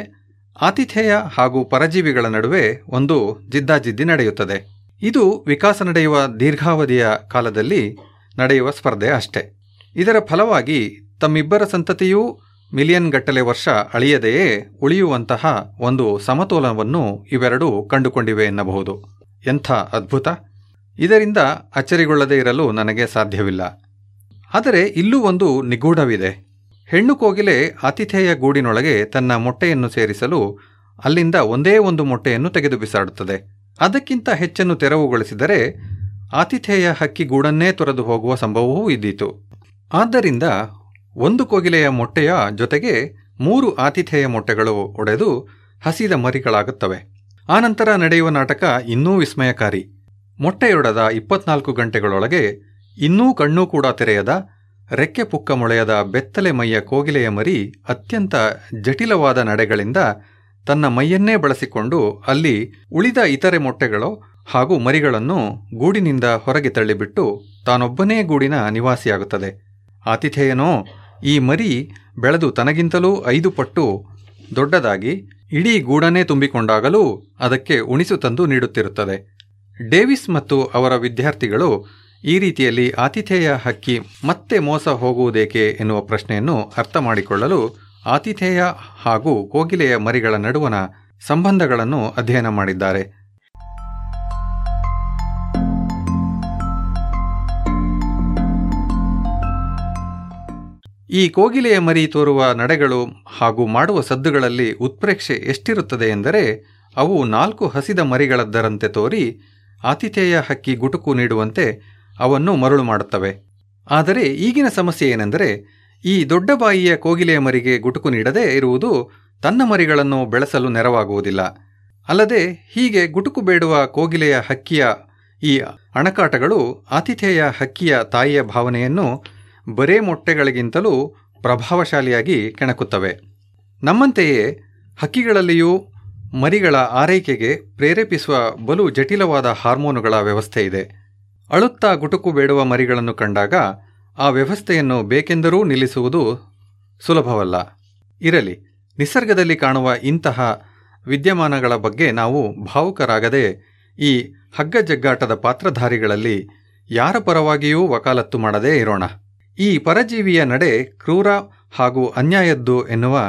ಆತಿಥೇಯ ಹಾಗೂ ಪರಜೀವಿಗಳ ನಡುವೆ ಒಂದು ಜಿದ್ದಾಜಿದ್ದಿ ನಡೆಯುತ್ತದೆ. ಇದು ವಿಕಾಸ ನಡೆಯುವ ದೀರ್ಘಾವಧಿಯ ಕಾಲದಲ್ಲಿ ನಡೆಯುವ ಸ್ಪರ್ಧೆ ಅಷ್ಟೆ. ಇದರ ಫಲವಾಗಿ ತಮ್ಮಿಬ್ಬರ ಸಂತತಿಯೂ ಮಿಲಿಯನ್ ಗಟ್ಟಲೆ ವರ್ಷ ಅಳಿಯದೆಯೇ ಉಳಿಯುವಂತಹ ಒಂದು ಸಮತೋಲನವನ್ನು ಇವೆರಡೂ ಕಂಡುಕೊಂಡಿವೆ ಎನ್ನಬಹುದು. ಎಂಥ ಅದ್ಭುತ! ಇದರಿಂದ ಅಚ್ಚರಿಗೊಳ್ಳದೇ ಇರಲು ನನಗೆ ಸಾಧ್ಯವಿಲ್ಲ. ಆದರೆ ಇಲ್ಲೂ ಒಂದು ನಿಗೂಢವಿದೆ. ಹೆಣ್ಣು ಕೋಗಿಲೆ ಆತಿಥೇಯ ಗೂಡಿನೊಳಗೆ ತನ್ನ ಮೊಟ್ಟೆಯನ್ನು ಸೇರಿಸಲು ಅಲ್ಲಿಂದ ಒಂದೇ ಒಂದು ಮೊಟ್ಟೆಯನ್ನು ತೆಗೆದು ಬಿಸಾಡುತ್ತದೆ. ಅದಕ್ಕಿಂತ ಹೆಚ್ಚನ್ನು ತೆರವುಗೊಳಿಸಿದರೆ ಆತಿಥೇಯ ಹಕ್ಕಿ ಗೂಡನ್ನೇ ತೊರೆದು ಹೋಗುವ ಸಂಭವವೂ ಇದ್ದೀತು. ಆದ್ದರಿಂದ ಒಂದು ಕೋಗಿಲೆಯ ಮೊಟ್ಟೆಯ ಜೊತೆಗೆ ಮೂರು ಆತಿಥೇಯ ಮೊಟ್ಟೆಗಳು ಒಡೆದು ಹಸಿದ ಮರಿಗಳಾಗುತ್ತವೆ. ಆನಂತರ ನಡೆಯುವ ನಾಟಕ ಇನ್ನೂ ವಿಸ್ಮಯಕಾರಿ. ಮೊಟ್ಟೆಯೊಡೆದ ಇಪ್ಪತ್ನಾಲ್ಕು ಗಂಟೆಗಳೊಳಗೆ ಇನ್ನೂ ಕಣ್ಣೂ ಕೂಡ ತೆರೆಯದ ರೆಕ್ಕೆ ಪುಕ್ಕ ಮೊಳೆಯದ ಬೆತ್ತಲೆ ಮೈಯ ಕೋಗಿಲೆಯ ಮರಿ ಅತ್ಯಂತ ಜಟಿಲವಾದ ನಡೆಗಳಿಂದ ತನ್ನ ಮೈಯನ್ನೇ ಬಳಸಿಕೊಂಡು ಅಲ್ಲಿ ಉಳಿದ ಇತರೆ ಮೊಟ್ಟೆಗಳು ಹಾಗೂ ಮರಿಗಳನ್ನು ಗೂಡಿನಿಂದ ಹೊರಗೆ ತಳ್ಳಿಬಿಟ್ಟು ತಾನೊಬ್ಬನೇ ಗೂಡಿನ ನಿವಾಸಿಯಾಗುತ್ತದೆ. ಆತಿಥೇಯನೋ, ಈ ಮರಿ ಬೆಳೆದು ತನಗಿಂತಲೂ ಐದು ಪಟ್ಟು ದೊಡ್ಡದಾಗಿ ಇಡೀ ಗೂಡನ್ನೇ ತುಂಬಿಕೊಂಡಾಗಲೂ ಅದಕ್ಕೆ ಉಣಿಸು ತಂದು ನೀಡುತ್ತಿರುತ್ತದೆ. ಡೇವಿಸ್ ಮತ್ತು ಅವರ ವಿದ್ಯಾರ್ಥಿಗಳು ಈ ರೀತಿಯಲ್ಲಿ ಆತಿಥೇಯ ಹಕ್ಕಿ ಮತ್ತೆ ಮೋಸ ಹೋಗುವುದೇಕೆ ಎನ್ನುವ ಪ್ರಶ್ನೆಯನ್ನು ಅರ್ಥ ಮಾಡಿಕೊಳ್ಳಲು ಆತಿಥೇಯ ಹಾಗೂ ಕೋಗಿಲೆಯ ಮರಿಗಳ ನಡುವಣ ಸಂಬಂಧಗಳನ್ನು ಅಧ್ಯಯನ ಮಾಡಿದ್ದಾರೆ. ಈ ಕೋಗಿಲೆಯ ಮರಿ ತೋರುವ ನಡೆಗಳು ಹಾಗೂ ಮಾಡುವ ಸದ್ದುಗಳಲ್ಲಿ ಉತ್ಪ್ರೇಕ್ಷೆ ಎಷ್ಟಿರುತ್ತದೆ ಎಂದರೆ ಅವು ನಾಲ್ಕು ಹಸಿದ ಮರಿಗಳದ್ದರಂತೆ ತೋರಿ ಆತಿಥೇಯ ಹಕ್ಕಿ ಗುಟುಕು ನೀಡುವಂತೆ ಅವನ್ನು ಮರಳು ಮಾಡುತ್ತವೆ. ಆದರೆ ಈಗಿನ ಸಮಸ್ಯೆ ಏನೆಂದರೆ, ಈ ದೊಡ್ಡ ಬಾಯಿಯ ಕೋಗಿಲೆಯ ಮರಿಗೆ ಗುಟುಕು ನೀಡದೇ ಇರುವುದು ತನ್ನ ಮರಿಗಳನ್ನು ಬೆಳೆಸಲು ನೆರವಾಗುವುದಿಲ್ಲ. ಅಲ್ಲದೆ ಹೀಗೆ ಗುಟುಕು ಬೇಡುವ ಕೋಗಿಲೆಯ ಹಕ್ಕಿಯ ಈ ಅಣಕಾಟಗಳು ಆತಿಥೇಯ ಹಕ್ಕಿಯ ತಾಯಿಯ ಭಾವನೆಯನ್ನು ಬರೇ ಮೊಟ್ಟೆಗಳಿಗಿಂತಲೂ ಪ್ರಭಾವಶಾಲಿಯಾಗಿ ಕೆಣಕುತ್ತವೆ. ನಮ್ಮಂತೆಯೇ ಹಕ್ಕಿಗಳಲ್ಲಿಯೂ ಮರಿಗಳ ಆರೈಕೆಗೆ ಪ್ರೇರೇಪಿಸುವ ಬಲು ಜಟಿಲವಾದ ಹಾರ್ಮೋನುಗಳ ವ್ಯವಸ್ಥೆ ಇದೆ. ಅಳುತ್ತಾ ಗುಟುಕು ಬೇಡುವ ಮರಿಗಳನ್ನು ಕಂಡಾಗ ಆ ವ್ಯವಸ್ಥೆಯನ್ನು ಬೇಕೆಂದರೂ ನಿಲ್ಲಿಸುವುದು ಸುಲಭವಲ್ಲ. ಇರಲಿ, ನಿಸರ್ಗದಲ್ಲಿ ಕಾಣುವ ಇಂತಹ ವಿದ್ಯಮಾನಗಳ ಬಗ್ಗೆ ನಾವು ಭಾವುಕರಾಗದೆ ಈ ಹಗ್ಗ ಜಗ್ಗಾಟದ ಪಾತ್ರಧಾರಿಗಳಲ್ಲಿ ಯಾರ ಪರವಾಗಿಯೂ ವಕಾಲತ್ತು ಮಾಡದೇ ಇರೋಣ. ಈ ಪರಜೀವಿಯ ನಡೆ ಕ್ರೂರ ಹಾಗೂ ಅನ್ಯಾಯದ್ದು ಎನ್ನುವ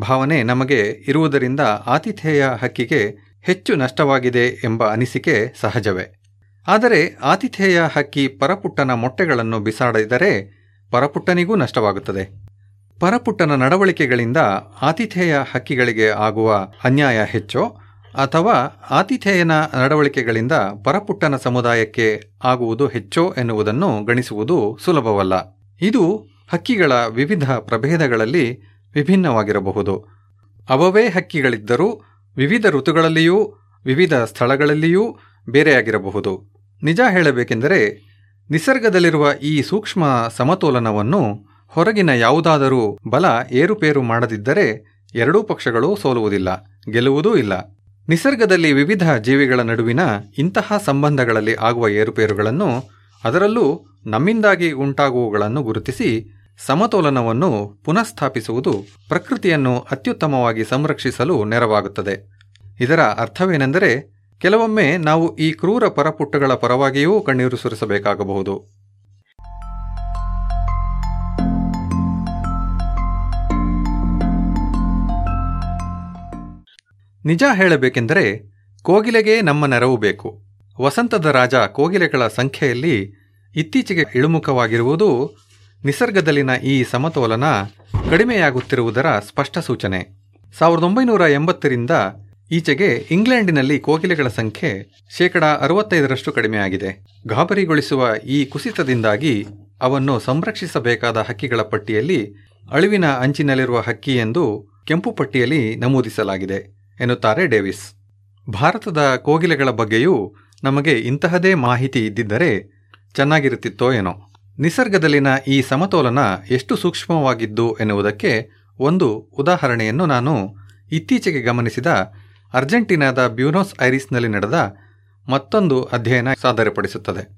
ಭಾವನೆ ನಮಗೆ ಇರುವುದರಿಂದ ಆತಿಥೇಯ ಹಕ್ಕಿಗೆ ಹೆಚ್ಚು ನಷ್ಟವಾಗಿದೆ ಎಂಬ ಅನಿಸಿಕೆ ಸಹಜವೇ. ಆದರೆ ಆತಿಥೇಯ ಹಕ್ಕಿ ಪರಪುಟ್ಟನ ಮೊಟ್ಟೆಗಳನ್ನು ಬಿಸಾಡಿದರೆ ಪರಪುಟ್ಟನಿಗೂ ನಷ್ಟವಾಗುತ್ತದೆ. ಪರಪುಟ್ಟನ ನಡವಳಿಕೆಗಳಿಂದ ಆತಿಥೇಯ ಹಕ್ಕಿಗಳಿಗೆ ಆಗುವ ಅನ್ಯಾಯ ಹೆಚ್ಚೋ ಅಥವಾ ಆತಿಥೇಯನ ನಡವಳಿಕೆಗಳಿಂದ ಪರಪುಟ್ಟನ ಸಮುದಾಯಕ್ಕೆ ಆಗುವುದು ಹೆಚ್ಚೋ ಎನ್ನುವುದನ್ನು ಗಣಿಸುವುದು ಸುಲಭವಲ್ಲ. ಇದು ಹಕ್ಕಿಗಳ ವಿವಿಧ ಪ್ರಭೇದಗಳಲ್ಲಿ ವಿಭಿನ್ನವಾಗಿರಬಹುದು. ಅವವೇ ಹಕ್ಕಿಗಳಿದ್ದರೂ ವಿವಿಧ ಋತುಗಳಲ್ಲಿಯೂ, ವಿವಿಧ ಸ್ಥಳಗಳಲ್ಲಿಯೂ ಬೇರೆಯಾಗಿರಬಹುದು. ನಿಜ ಹೇಳಬೇಕೆಂದರೆ, ನಿಸರ್ಗದಲ್ಲಿರುವ ಈ ಸೂಕ್ಷ್ಮ ಸಮತೋಲನವನ್ನು ಹೊರಗಿನ ಯಾವುದಾದರೂ ಬಲ ಏರುಪೇರು ಮಾಡದಿದ್ದರೆ ಎರಡೂ ಪಕ್ಷಗಳು ಸೋಲುವುದಿಲ್ಲ, ಗೆಲ್ಲುವುದೂ ಇಲ್ಲ. ನಿಸರ್ಗದಲ್ಲಿ ವಿವಿಧ ಜೀವಿಗಳ ನಡುವಿನ ಇಂತಹ ಸಂಬಂಧಗಳಲ್ಲಿ ಆಗುವ ಏರುಪೇರುಗಳನ್ನು, ಅದರಲ್ಲೂ ನಮ್ಮಿಂದಾಗಿ ಉಂಟಾಗುವುಗಳನ್ನು ಗುರುತಿಸಿ ಸಮತೋಲನವನ್ನು ಪುನಃಸ್ಥಾಪಿಸುವುದು ಪ್ರಕೃತಿಯನ್ನು ಅತ್ಯುತ್ತಮವಾಗಿ ಸಂರಕ್ಷಿಸಲು ನೆರವಾಗುತ್ತದೆ. ಇದರ ಅರ್ಥವೇನೆಂದರೆ ಕೆಲವೊಮ್ಮೆ ನಾವು ಈ ಕ್ರೂರ ಪರಪುಟ್ಟಗಳ ಪರವಾಗಿಯೂ ಕಣ್ಣೀರು ಸುರಿಸಬೇಕಾಗಬಹುದು. ನಿಜ ಹೇಳಬೇಕೆಂದರೆ, ಕೋಗಿಲೆಗೆ ನಮ್ಮ ನೆರವು ಬೇಕು. ವಸಂತದ ರಾಜ ಕೋಗಿಲೆಗಳ ಸಂಖ್ಯೆಯಲ್ಲಿ ಇತ್ತೀಚೆಗೆ ಇಳುಮುಖವಾಗಿರುವುದು ನಿಸರ್ಗದಲ್ಲಿನ ಈ ಸಮತೋಲನ ಕಡಿಮೆಯಾಗುತ್ತಿರುವುದರ ಸ್ಪಷ್ಟ ಸೂಚನೆ. ಸಾವಿರದ ಒಂಬೈನೂರ ಎಂಬತ್ತರಿಂದ ಈಚೆಗೆ ಇಂಗ್ಲೆಂಡಿನಲ್ಲಿ ಕೋಗಿಲೆಗಳ ಸಂಖ್ಯೆ ಶೇಕಡ ಅರವತ್ತೈದರಷ್ಟು ಕಡಿಮೆಯಾಗಿದೆ ಗಾಬರಿಗೊಳಿಸುವ ಈ ಕುಸಿತದಿಂದಾಗಿ ಅವನ್ನು ಸಂರಕ್ಷಿಸಬೇಕಾದ ಹಕ್ಕಿಗಳ ಪಟ್ಟಿಯಲ್ಲಿ ಅಳಿವಿನ ಅಂಚಿನಲ್ಲಿರುವ ಹಕ್ಕಿ ಎಂದು ಕೆಂಪು ಪಟ್ಟಿಯಲ್ಲಿ ನಮೂದಿಸಲಾಗಿದೆ, ಎನ್ನುತ್ತಾರೆ ಡೇವಿಸ್. ಭಾರತದ ಕೋಗಿಲೆಗಳ ಬಗ್ಗೆಯೂ ನಮಗೆ ಇಂತಹದೇ ಮಾಹಿತಿ ಇದ್ದಿದ್ದರೆ ಚೆನ್ನಾಗಿರುತ್ತಿತ್ತೋ ಏನೋ. ನಿಸರ್ಗದಲ್ಲಿನ ಈ ಸಮತೋಲನ ಎಷ್ಟು ಸೂಕ್ಷ್ಮವಾಗಿದ್ದು ಎನ್ನುವುದಕ್ಕೆ ಒಂದು ಉದಾಹರಣೆಯನ್ನು ನಾನು ಇತ್ತೀಚೆಗೆ ಗಮನಿಸಿದ ಅರ್ಜೆಂಟೀನಾದ ಬ್ಯೂನೋಸ್ ಐರಿಸ್ನಲ್ಲಿ ನಡೆದ ಮತ್ತೊಂದು ಅಧ್ಯಯನ ಸಾದರಪಡಿಸುತ್ತದೆ.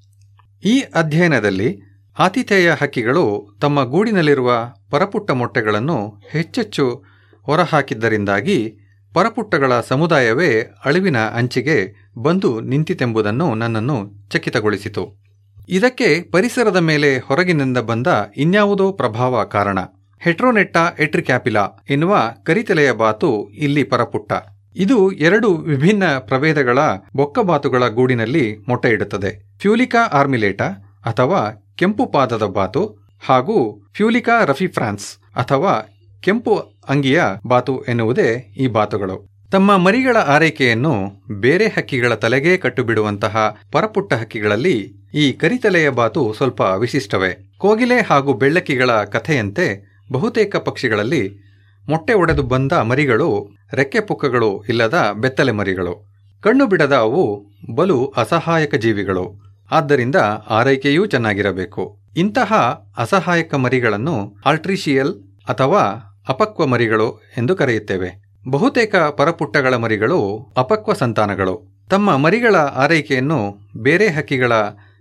ಈ ಅಧ್ಯಯನದಲ್ಲಿ ಆತಿಥೇಯ ಹಕ್ಕಿಗಳು ತಮ್ಮ ಗೂಡಿನಲ್ಲಿರುವ ಪರಪುಟ್ಟ ಮೊಟ್ಟೆಗಳನ್ನು ಹೆಚ್ಚೆಚ್ಚು ಹೊರಹಾಕಿದ್ದರಿಂದಾಗಿ ಪರಪುಟ್ಟಗಳ ಸಮುದಾಯವೇ ಅಳಿವಿನ ಅಂಚಿಗೆ ಬಂದು ನಿಂತಿತೆಂಬುದನ್ನು ನನ್ನನ್ನು ಚಕಿತಗೊಳಿಸಿತು. ಇದಕ್ಕೆ ಪರಿಸರದ ಮೇಲೆ ಹೊರಗಿನಿಂದ ಬಂದ ಇನ್ಯಾವುದೋ ಪ್ರಭಾವ ಕಾರಣ. ಹೆಟ್ರೋನೆಟ್ಟಾ ಎಟ್ರಿಕ್ಯಾಪಿಲಾ ಎನ್ನುವ ಕರಿತಲೆಯ ಬಾತು ಇಲ್ಲಿ ಪರಪುಟ್ಟ. ಇದು ಎರಡು ವಿಭಿನ್ನ ಪ್ರಭೇದಗಳ ಬೊಕ್ಕಬಾತುಗಳ ಗೂಡಿನಲ್ಲಿ ಮೊಟ್ಟೆ ಇಡುತ್ತದೆ. ಫ್ಯೂಲಿಕಾ ಆರ್ಮಿಲೇಟಾ ಅಥವಾ ಕೆಂಪು ಪಾದದ ಬಾತು ಹಾಗೂ ಫ್ಯೂಲಿಕಾ ರಫಿ ಫ್ರಾನ್ಸ್ ಅಥವಾ ಕೆಂಪು ಅಂಗಿಯ ಬಾತು ಎನ್ನುವುದೇ ಈ ಬಾತುಗಳು. ತಮ್ಮ ಮರಿಗಳ ಆರೈಕೆಯನ್ನು ಬೇರೆ ಹಕ್ಕಿಗಳ ತಲೆಗೇ ಕಟ್ಟುಬಿಡುವಂತಹ ಪರಪುಟ್ಟ ಹಕ್ಕಿಗಳಲ್ಲಿ ಈ ಕರಿತಲೆಯ ಬಾತು ಸ್ವಲ್ಪ ವಿಶಿಷ್ಟವೇ. ಕೋಗಿಲೆ ಹಾಗೂ ಬೆಳ್ಳಕ್ಕಿಗಳ ಕಥೆಯಂತೆ ಬಹುತೇಕ ಪಕ್ಷಿಗಳಲ್ಲಿ ಮೊಟ್ಟೆ ಒಡೆದು ಬಂದ ಮರಿಗಳು, ರೆಕ್ಕೆ ಪುಕ್ಕಗಳು ಇಲ್ಲದ ಬೆತ್ತಲೆ ಮರಿಗಳು. ಕಣ್ಣು ಬಿಡದ ಅವು ಬಲು ಅಸಹಾಯಕ ಜೀವಿಗಳು. ಆದ್ದರಿಂದ ಆರೈಕೆಯೂ ಚೆನ್ನಾಗಿರಬೇಕು. ಇಂತಹ ಅಸಹಾಯಕ ಮರಿಗಳನ್ನು ಆಲ್ಟ್ರಿಷಿಯಲ್ ಅಥವಾ ಅಪಕ್ವ ಮರಿಗಳು ಎಂದು ಕರೆಯುತ್ತೇವೆ. ಬಹುತೇಕ ಪರಪುಟ್ಟಗಳ ಮರಿಗಳು ಅಪಕ್ವ ಸಂತಾನಗಳು. ತಮ್ಮ ಮರಿಗಳ ಆರೈಕೆಯನ್ನು ಬೇರೆ ಹಕ್ಕಿಗಳ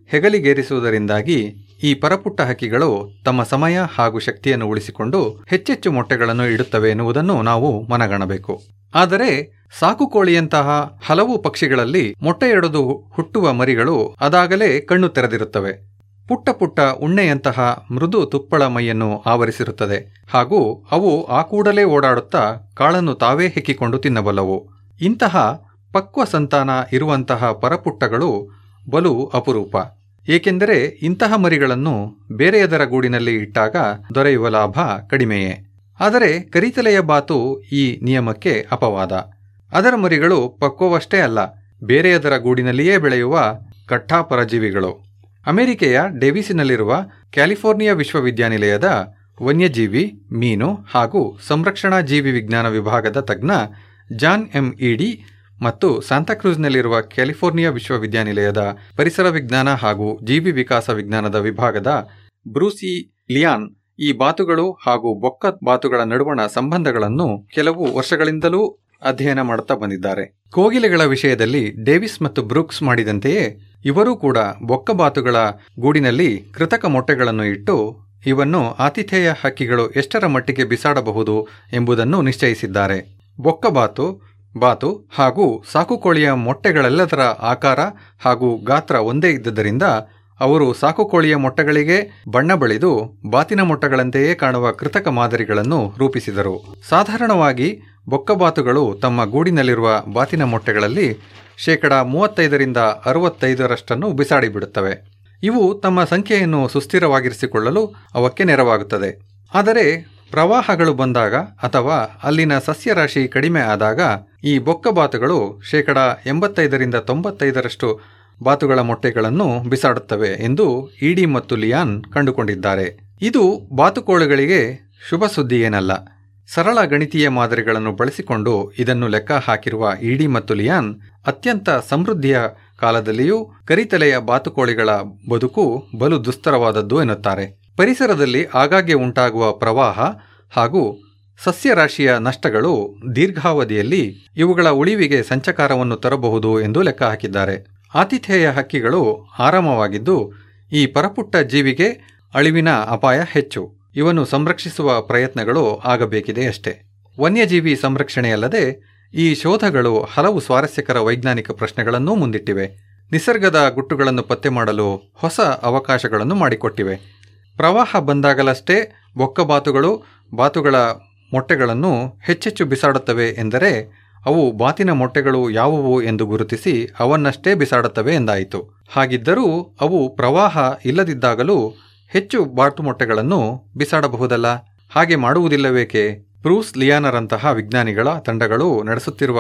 ಹೆಗಲಿಗೇರಿಸುವುದರಿಂದಾಗಿ ಈ ಪರಪುಟ್ಟ ಹಕ್ಕಿಗಳು ತಮ್ಮ ಸಮಯ ಹಾಗೂ ಶಕ್ತಿಯನ್ನು ಉಳಿಸಿಕೊಂಡು ಹೆಚ್ಚೆಚ್ಚು ಮೊಟ್ಟೆಗಳನ್ನು ಇಡುತ್ತವೆ ಎನ್ನುವುದನ್ನು ನಾವು ಮನಗಣಬೇಕು. ಆದರೆ ಸಾಕುಕೋಳಿಯಂತಹ ಹಲವು ಪಕ್ಷಿಗಳಲ್ಲಿ ಮೊಟ್ಟೆಯೊಡೆದು ಹುಟ್ಟುವ ಮರಿಗಳು ಅದಾಗಲೇ ಕಣ್ಣು ತೆರೆದಿರುತ್ತವೆ. ಪುಟ್ಟ ಪುಟ್ಟ ಉಣ್ಣೆಯಂತಹ ಮೃದು ತುಪ್ಪಳ ಮೈಯನ್ನು ಆವರಿಸಿರುತ್ತದೆ ಹಾಗೂ ಅವು ಆ ಕೂಡಲೇ ಓಡಾಡುತ್ತಾ ಕಾಳನ್ನು ತಾವೇ ಹೆಕ್ಕಿಕೊಂಡು ತಿನ್ನಬಲ್ಲವು. ಇಂತಹ ಪಕ್ವ ಸಂತಾನ ಇರುವಂತಹ ಪರಪುಟ್ಟಗಳು ಬಲು ಅಪರೂಪ. ಏಕೆಂದರೆ ಇಂತಹ ಮರಿಗಳನ್ನು ಬೇರೆಯದರ ಗೂಡಿನಲ್ಲಿ ಇಟ್ಟಾಗ ದೊರೆಯುವ ಲಾಭ ಕಡಿಮೆಯೇ. ಆದರೆ ಕರಿತಲೆಯ ಬಾತು ಈ ನಿಯಮಕ್ಕೆ ಅಪವಾದ. ಅದರ ಮರಿಗಳು ಪಕ್ವವಷ್ಟೇ ಅಲ್ಲ, ಬೇರೆಯದರ ಗೂಡಿನಲ್ಲಿಯೇ ಬೆಳೆಯುವ ಕಟ್ಟಾಪರಜೀವಿಗಳು ಅಮೆರಿಕೆಯ ಡೇವಿಸಿನಲ್ಲಿರುವ ಕ್ಯಾಲಿಫೋರ್ನಿಯಾ ವಿಶ್ವವಿದ್ಯಾನಿಲಯದ ವನ್ಯಜೀವಿ, ಮೀನು ಹಾಗೂ ಸಂರಕ್ಷಣಾ ಜೀವಿ ವಿಜ್ಞಾನ ವಿಭಾಗದ ತಜ್ಞ ಜಾನ್ ಎಂ ಇಡಿ ಮತ್ತು ಸಾಂತಾಕ್ರೂಸ್ನಲ್ಲಿರುವ ಕ್ಯಾಲಿಫೋರ್ನಿಯಾ ವಿಶ್ವವಿದ್ಯಾನಿಲಯದ ಪರಿಸರ ವಿಜ್ಞಾನ ಹಾಗೂ ಜೀವಿ ವಿಕಾಸ ವಿಜ್ಞಾನದ ವಿಭಾಗದ ಬ್ರೂಸಿ ಲಿಯಾನ್ ಈ ಬಾತುಗಳು ಹಾಗೂ ಬೊಕ್ಕ ಬಾತುಗಳ ನಡುವಣ ಸಂಬಂಧಗಳನ್ನು ಕೆಲವು ವರ್ಷಗಳಿಂದಲೂ ಅಧ್ಯಯನ ಮಾಡುತ್ತಾ ಬಂದಿದ್ದಾರೆ. ಕೋಗಿಲೆಗಳ ವಿಷಯದಲ್ಲಿ ಡೇವಿಸ್ ಮತ್ತು ಬ್ರೂಕ್ಸ್ ಮಾಡಿದಂತೆಯೇ ಇವರೂ ಕೂಡ ಬೊಕ್ಕ ಬಾತುಗಳ ಗೂಡಿನಲ್ಲಿ ಕೃತಕ ಮೊಟ್ಟೆಗಳನ್ನು ಇಟ್ಟು ಇವನ್ನು ಆತಿಥೇಯ ಹಕ್ಕಿಗಳು ಎಷ್ಟರ ಮಟ್ಟಿಗೆ ಬಿಸಾಡಬಹುದು ಎಂಬುದನ್ನು ನಿಶ್ಚಯಿಸಿದ್ದಾರೆ. ಬೊಕ್ಕಬಾತು ಬಾತು ಹಾಗೂ ಸಾಕುಕೋಳಿಯ ಮೊಟ್ಟೆಗಳೆಲ್ಲದರ ಆಕಾರ ಹಾಗೂ ಗಾತ್ರ ಒಂದೇ ಇದ್ದುದರಿಂದ ಅವರು ಸಾಕುಕೋಳಿಯ ಮೊಟ್ಟೆಗಳಿಗೆ ಬಣ್ಣ ಬಳಿದು ಬಾತಿನ ಮೊಟ್ಟೆಗಳಂತೆಯೇ ಕಾಣುವ ಕೃತಕ ಮಾದರಿಗಳನ್ನು ರೂಪಿಸಿದರು. ಸಾಧಾರಣವಾಗಿ ಬೊಕ್ಕಬಾತುಗಳು ತಮ್ಮ ಗೂಡಿನಲ್ಲಿರುವ ಬಾತಿನ ಮೊಟ್ಟೆಗಳಲ್ಲಿ ಶೇಕಡ ಮೂವತ್ತೈದರಿಂದ ಅರವತ್ತೈದರಷ್ಟನ್ನು ಬಿಸಾಡಿಬಿಡುತ್ತವೆ. ಇವು ತಮ್ಮ ಸಂಖ್ಯೆಯನ್ನು ಸುಸ್ಥಿರವಾಗಿರಿಸಿಕೊಳ್ಳಲು ಅವಕ್ಕೆ ನೆರವಾಗುತ್ತದೆ. ಆದರೆ ಪ್ರವಾಹಗಳು ಬಂದಾಗ ಅಥವಾ ಅಲ್ಲಿನ ಸಸ್ಯರಾಶಿ ಕಡಿಮೆ ಆದಾಗ ಈ ಬೊಕ್ಕಬಾತುಗಳು ಶೇಕಡ ಎಂಬತ್ತೈದರಿಂದ ತೊಂಬತ್ತೈದರಷ್ಟು ಬಾತುಗಳ ಮೊಟ್ಟೆಗಳನ್ನು ಬಿಸಾಡುತ್ತವೆ ಎಂದು ಇಡಿ ಮತ್ತು ಲಿಯಾನ್ ಕಂಡುಕೊಂಡಿದ್ದಾರೆ. ಇದು ಬಾತುಕೋಳುಗಳಿಗೆ ಶುಭ ಸುದ್ದಿ ಏನಲ್ಲ. ಸರಳ ಗಣಿತೀಯ ಮಾದರಿಗಳನ್ನು ಬಳಸಿಕೊಂಡು ಇದನ್ನು ಲೆಕ್ಕ ಹಾಕಿರುವ ಇಡಿ ಮತ್ತು ಲಿಯಾನ್ ಅತ್ಯಂತ ಸಮೃದ್ಧಿಯ ಕಾಲದಲ್ಲಿಯೂ ಕರಿತಲೆಯ ಬಾತುಕೋಳಿಗಳ ಬದುಕು ಬಲು ದುಸ್ತರವಾದದ್ದು ಎನ್ನುತ್ತಾರೆ. ಪರಿಸರದಲ್ಲಿ ಆಗಾಗ್ಗೆ ಉಂಟಾಗುವ ಪ್ರವಾಹ ಹಾಗೂ ಸಸ್ಯರಾಶಿಯ ನಷ್ಟಗಳು ದೀರ್ಘಾವಧಿಯಲ್ಲಿ ಇವುಗಳ ಉಳಿವಿಗೆ ಸಂಚಕಾರವನ್ನು ತರಬಹುದು ಎಂದು ಲೆಕ್ಕ ಹಾಕಿದ್ದಾರೆ. ಆತಿಥೇಯ ಹಕ್ಕಿಗಳು ಆರಾಮವಾಗಿದ್ದು, ಈ ಪರಪುಟ್ಟ ಜೀವಿಗೆ ಅಳಿವಿನ ಅಪಾಯ ಹೆಚ್ಚು. ಇವನ್ನು ಸಂರಕ್ಷಿಸುವ ಪ್ರಯತ್ನಗಳು ಆಗಬೇಕಿದೆ ಅಷ್ಟೇ. ವನ್ಯಜೀವಿ ಸಂರಕ್ಷಣೆಯಲ್ಲದೆ ಈ ಶೋಧಗಳು ಹಲವು ಸ್ವಾರಸ್ಯಕರ ವೈಜ್ಞಾನಿಕ ಪ್ರಶ್ನೆಗಳನ್ನೂ ಮುಂದಿಟ್ಟಿವೆ. ನಿಸರ್ಗದ ಗುಟ್ಟುಗಳನ್ನು ಪತ್ತೆ ಮಾಡಲು ಹೊಸ ಅವಕಾಶಗಳನ್ನು ಮಾಡಿಕೊಟ್ಟಿವೆ. ಪ್ರವಾಹ ಬಂದಾಗಲಷ್ಟೇ ಬೊಕ್ಕಬಾತುಗಳು ಬಾತುಗಳ ಮೊಟ್ಟೆಗಳನ್ನು ಹೆಚ್ಚೆಚ್ಚು ಬಿಸಾಡುತ್ತವೆ ಎಂದರೆ ಅವು ಬಾತಿನ ಮೊಟ್ಟೆಗಳು ಯಾವುವು ಎಂದು ಗುರುತಿಸಿ ಅವನ್ನಷ್ಟೇ ಬಿಸಾಡುತ್ತವೆ ಎಂದಾಯಿತು. ಹಾಗಿದ್ದರೂ ಅವು ಪ್ರವಾಹ ಇಲ್ಲದಿದ್ದಾಗಲೂ ಹೆಚ್ಚು ಬಾತು ಮೊಟ್ಟೆಗಳನ್ನು ಬಿಸಾಡಬಹುದಲ್ಲ? ಹಾಗೆ ಮಾಡುವುದಿಲ್ಲವೇಕೆ? ಬ್ರೂಸ್ ಲಿಯಾನರಂತಹ ವಿಜ್ಞಾನಿಗಳ ತಂಡಗಳು ನಡೆಸುತ್ತಿರುವ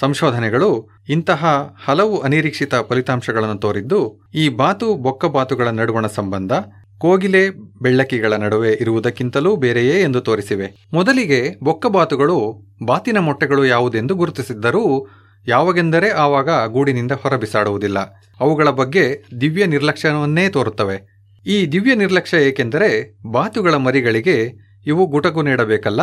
ಸಂಶೋಧನೆಗಳು ಇಂತಹ ಹಲವು ಅನಿರೀಕ್ಷಿತ ಫಲಿತಾಂಶಗಳನ್ನು ತೋರಿದ್ದು, ಈ ಬಾತು ಬೊಕ್ಕಬಾತುಗಳ ನಡುವಣ ಸಂಬಂಧ ಕೋಗಿಲೆ ಬೆಳ್ಳಕ್ಕಿಗಳ ನಡುವೆ ಇರುವುದಕ್ಕಿಂತಲೂ ಬೇರೆಯೇ ಎಂದು ತೋರಿಸಿವೆ. ಮೊದಲಿಗೆ ಬೊಕ್ಕಬಾತುಗಳು ಬಾತಿನ ಮೊಟ್ಟೆಗಳು ಯಾವುದೆಂದು ಗುರುತಿಸಿದ್ದರೂ ಯಾವಾಗೆಂದರೆ ಆವಾಗ ಗೂಡಿನಿಂದ ಹೊರಬಿಸಾಡುವುದಿಲ್ಲ. ಅವುಗಳ ಬಗ್ಗೆ ದಿವ್ಯ ನಿರ್ಲಕ್ಷ್ಯವನ್ನೇ ತೋರುತ್ತವೆ. ಈ ದಿವ್ಯ ನಿರ್ಲಕ್ಷ್ಯ ಏಕೆಂದರೆ ಬಾತುಗಳ ಮರಿಗಳಿಗೆ ಇವು ಗುಟಕು ನೀಡಬೇಕಲ್ಲ?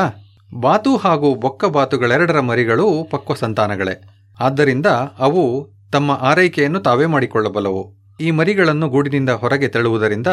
ಬಾತು ಹಾಗೂ ಬೊಕ್ಕ ಬಾತುಗಳೆರಡರ ಮರಿಗಳು ಪಕ್ವ ಸಂತಾನಗಳೇ. ಆದ್ದರಿಂದ ಅವು ತಮ್ಮ ಆರೈಕೆಯನ್ನು ತಾವೇ ಮಾಡಿಕೊಳ್ಳಬಲ್ಲವು. ಈ ಮರಿಗಳನ್ನು ಗೂಡಿನಿಂದ ಹೊರಗೆ ತೆಳುವುದರಿಂದ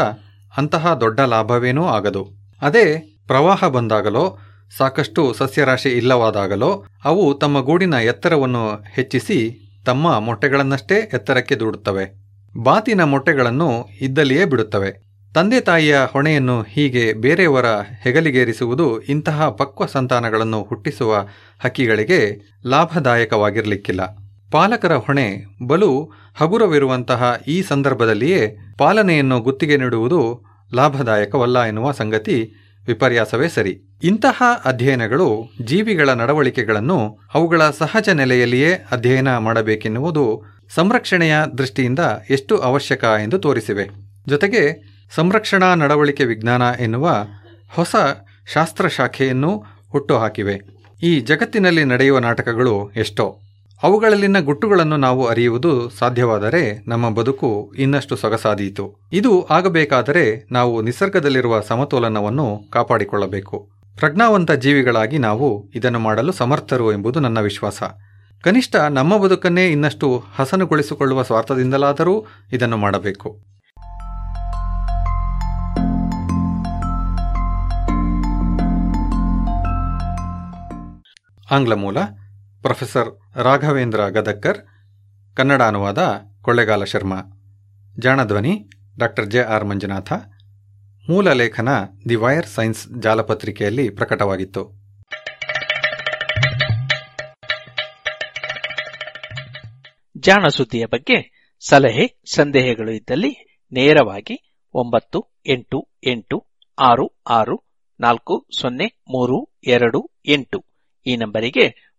ಅಂತಹ ದೊಡ್ಡ ಲಾಭವೇನೂ ಆಗದು. ಅದೇ ಪ್ರವಾಹ ಬಂದಾಗಲೋ, ಸಾಕಷ್ಟು ಸಸ್ಯರಾಶಿ ಇಲ್ಲವಾದಾಗಲೋ, ಅವು ತಮ್ಮ ಗೂಡಿನ ಎತ್ತರವನ್ನು ಹೆಚ್ಚಿಸಿ ತಮ್ಮ ಮೊಟ್ಟೆಗಳನ್ನಷ್ಟೇ ಎತ್ತರಕ್ಕೆ ದೂಡುತ್ತವೆ. ಬಾತಿನ ಮೊಟ್ಟೆಗಳನ್ನು ಇದ್ದಲ್ಲಿಯೇ ಬಿಡುತ್ತವೆ. ತಂದೆ ತಾಯಿಯ ಹೊಣೆಯನ್ನು ಹೀಗೆ ಬೇರೆಯವರ ಹೆಗಲಿಗೇರಿಸುವುದು ಇಂತಹ ಪಕ್ವ ಸಂತಾನಗಳನ್ನು ಹುಟ್ಟಿಸುವ ಹಕ್ಕಿಗಳಿಗೆ ಲಾಭದಾಯಕವಾಗಿರಲಿಕ್ಕಿಲ್ಲ. ಪಾಲಕರ ಹೊಣೆ ಬಲು ಹಗುರವಿರುವಂತಹ ಈ ಸಂದರ್ಭದಲ್ಲಿಯೇ ಪಾಲನೆಯನ್ನು ಗುತ್ತಿಗೆ ನೀಡುವುದು ಲಾಭದಾಯಕವಲ್ಲ ಎನ್ನುವ ಸಂಗತಿ ವಿಪರ್ಯಾಸವೇ ಸರಿ. ಇಂತಹ ಅಧ್ಯಯನಗಳು ಜೀವಿಗಳ ನಡವಳಿಕೆಗಳನ್ನು ಅವುಗಳ ಸಹಜ ನೆಲೆಯಲ್ಲಿಯೇ ಅಧ್ಯಯನ ಮಾಡಬೇಕೆನ್ನುವುದು ಸಂರಕ್ಷಣೆಯ ದೃಷ್ಟಿಯಿಂದ ಎಷ್ಟು ಅವಶ್ಯಕ ಎಂದು ತೋರಿಸಿವೆ. ಜೊತೆಗೆ ಸಂರಕ್ಷಣಾ ನಡವಳಿಕೆ ವಿಜ್ಞಾನ ಎನ್ನುವ ಹೊಸ ಶಾಸ್ತ್ರಶಾಖೆಯನ್ನು ಹುಟ್ಟುಹಾಕಿವೆ. ಈ ಜಗತ್ತಿನಲ್ಲಿ ನಡೆಯುವ ನಾಟಕಗಳು ಎಷ್ಟೋ. ಅವುಗಳಲ್ಲಿನ ಗುಟ್ಟುಗಳನ್ನು ನಾವು ಅರಿಯುವುದು ಸಾಧ್ಯವಾದರೆ ನಮ್ಮ ಬದುಕು ಇನ್ನಷ್ಟು ಸೊಗಸಾದೀತು. ಇದು ಆಗಬೇಕಾದರೆ ನಾವು ನಿಸರ್ಗದಲ್ಲಿರುವ ಸಮತೋಲನವನ್ನು ಕಾಪಾಡಿಕೊಳ್ಳಬೇಕು. ಪ್ರಜ್ಞಾವಂತ ಜೀವಿಗಳಾಗಿ ನಾವು ಇದನ್ನು ಮಾಡಲು ಸಮರ್ಥರು ಎಂಬುದು ನನ್ನ ವಿಶ್ವಾಸ. ಕನಿಷ್ಠ ನಮ್ಮ ಬದುಕನ್ನೇ ಇನ್ನಷ್ಟು ಹಸನುಗೊಳಿಸಿಕೊಳ್ಳುವ ಸ್ವಾರ್ಥದಿಂದಲಾದರೂ ಇದನ್ನು ಮಾಡಬೇಕು. ಆಂಗ್ಲ ಮೂಲ. ಪ್ರೊಫೆಸರ್ ರಾಘವೇಂದ್ರ ಗದಕ್ಕರ್ ಕನ್ನಡ ಅನುವಾದ ಕೊಳ್ಳೆಗಾಲ ಶರ್ಮಾ, ಜಾಣಧ್ವನಿ ಡಾಕ್ಟರ್ ಜೆ ಆರ್ ಮಂಜುನಾಥ, ಮೂಲ ಲೇಖನ ದಿ ವೈರ್ ಸೈನ್ಸ್ ಜಾಲಪತ್ರಿಕೆಯಲ್ಲಿ ಪ್ರಕಟವಾಗಿತ್ತು. ಜಾಣ ಸುದ್ದಿಯ ಬಗ್ಗೆ ಸಲಹೆ, ಸಂದೇಹಗಳು ಇದ್ದಲ್ಲಿ ನೇರವಾಗಿ ಒಂಬತ್ತು, ಎಂಟು ಎಂಟು, ಆರು ಆರು, ನಾಲ್ಕು, ಸೊನ್ನೆ, ಮೂರು, ಎರಡು, ಎಂಟು ಈ ನಂಬರಿಗೆ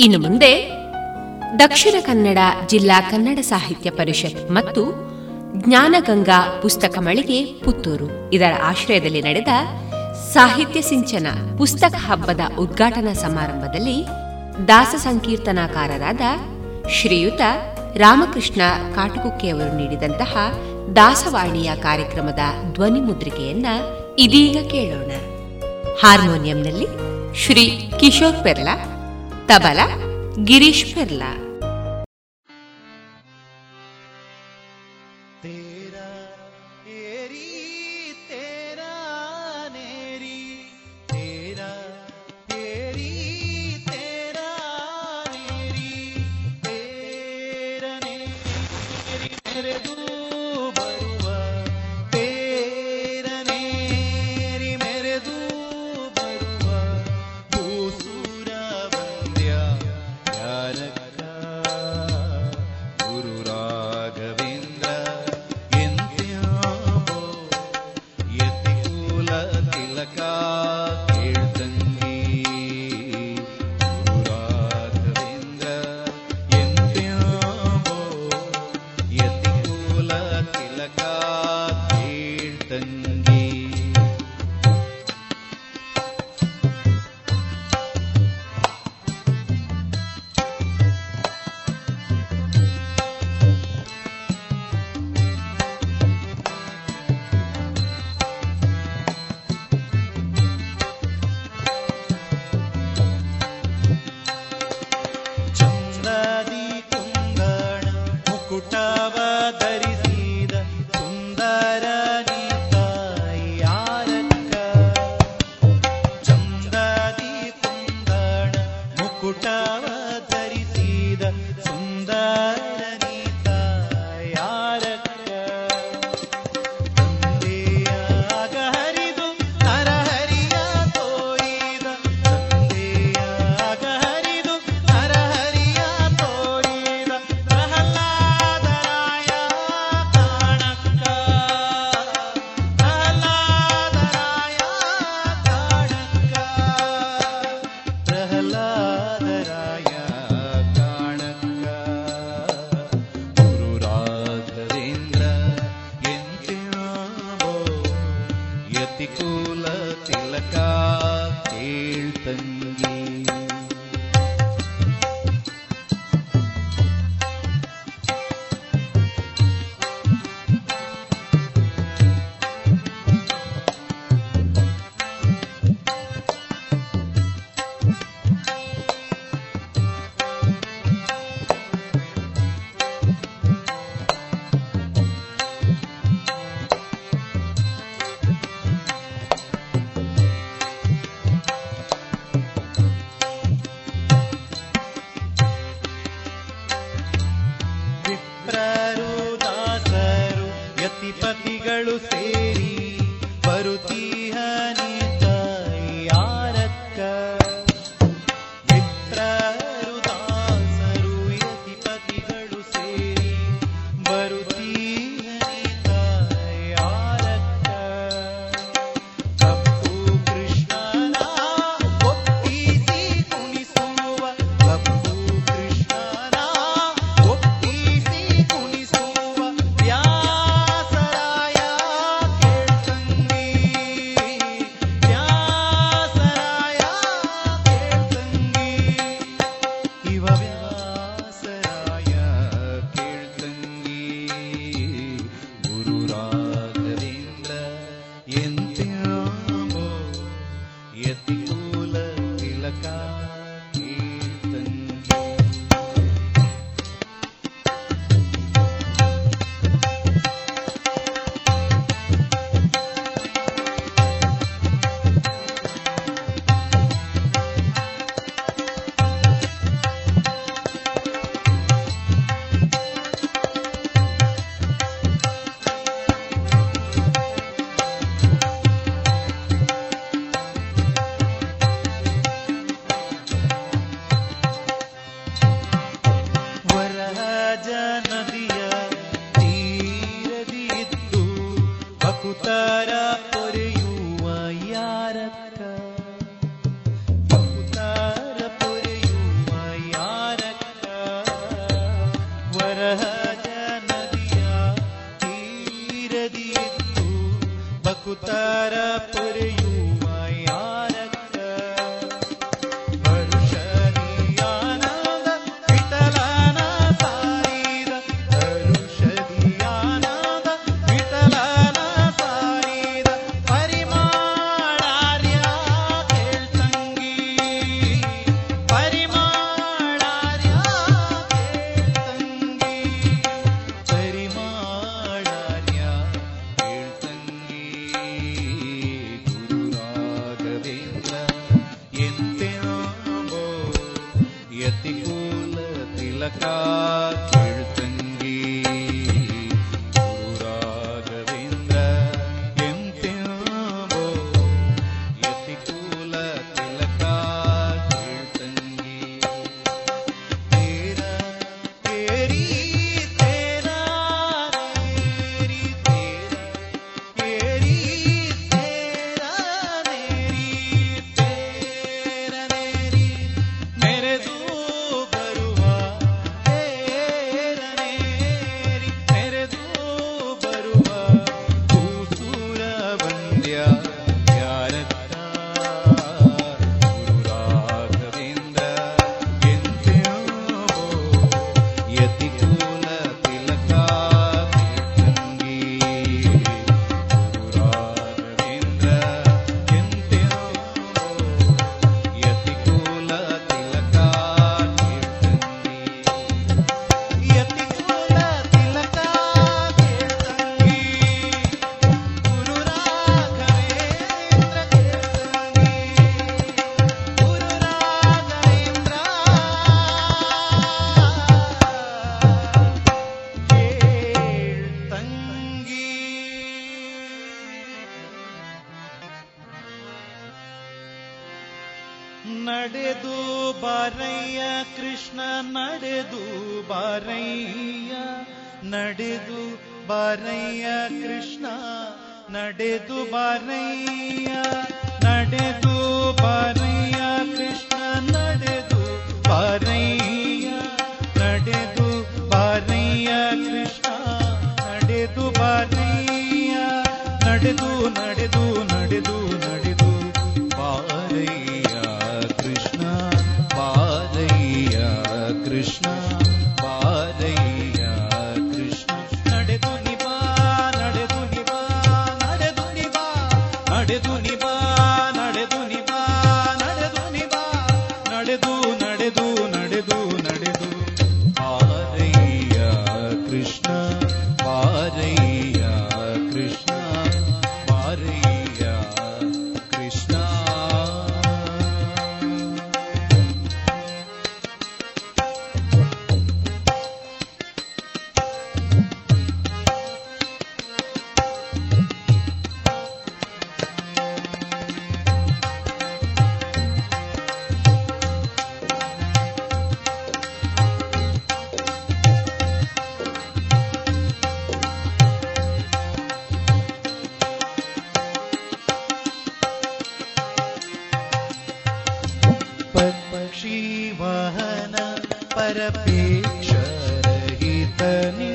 ಇನ್ನು ಮುಂದೆ ದಕ್ಷಿಣ ಕನ್ನಡ ಜಿಲ್ಲಾ ಕನ್ನಡ ಸಾಹಿತ್ಯ ಪರಿಷತ್ ಮತ್ತು ಜ್ಞಾನಗಂಗಾ ಪುಸ್ತಕ ಮಳಿಗೆ ಪುತ್ತೂರು. ಇದರ ಆಶ್ರಯದಲ್ಲಿ ನಡೆದ ಸಾಹಿತ್ಯ ಸಿಂಚನ ಪುಸ್ತಕ ಹಬ್ಬದ ಉದ್ಘಾಟನಾ ಸಮಾರಂಭದಲ್ಲಿ ದಾಸ ಸಂಕೀರ್ತನಾಕಾರರಾದ ಶ್ರೀಯುತ ರಾಮಕೃಷ್ಣ ಕಾಟುಕುಕ್ಕೆಯವರು ನೀಡಿದಂತಹ ದಾಸವಾಣಿಯ ಕಾರ್ಯಕ್ರಮದ ಧ್ವನಿ ಮುದ್ರಿಕೆಯನ್ನ ಇದೀಗ ಕೇಳೋಣ. ಹಾರ್ಮೋನಿಯಂನಲ್ಲಿ ಶ್ರೀ ಕಿಶೋರ್ ಪೆರ್ಲಾ ತಬಲ ಗಿರೀಶ್ ಪೆರ್ಲಾ. पक्षीवाहन परमहे शीतनि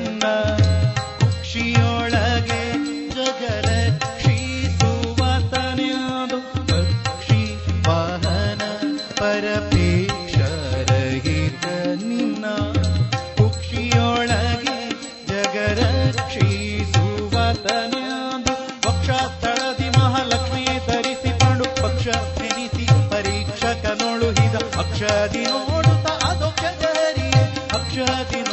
ಹಿದ ಅಕ್ಷದಿ ನೋಡುತ್ತ ಅದೊಕ್ಕ ಜರಿ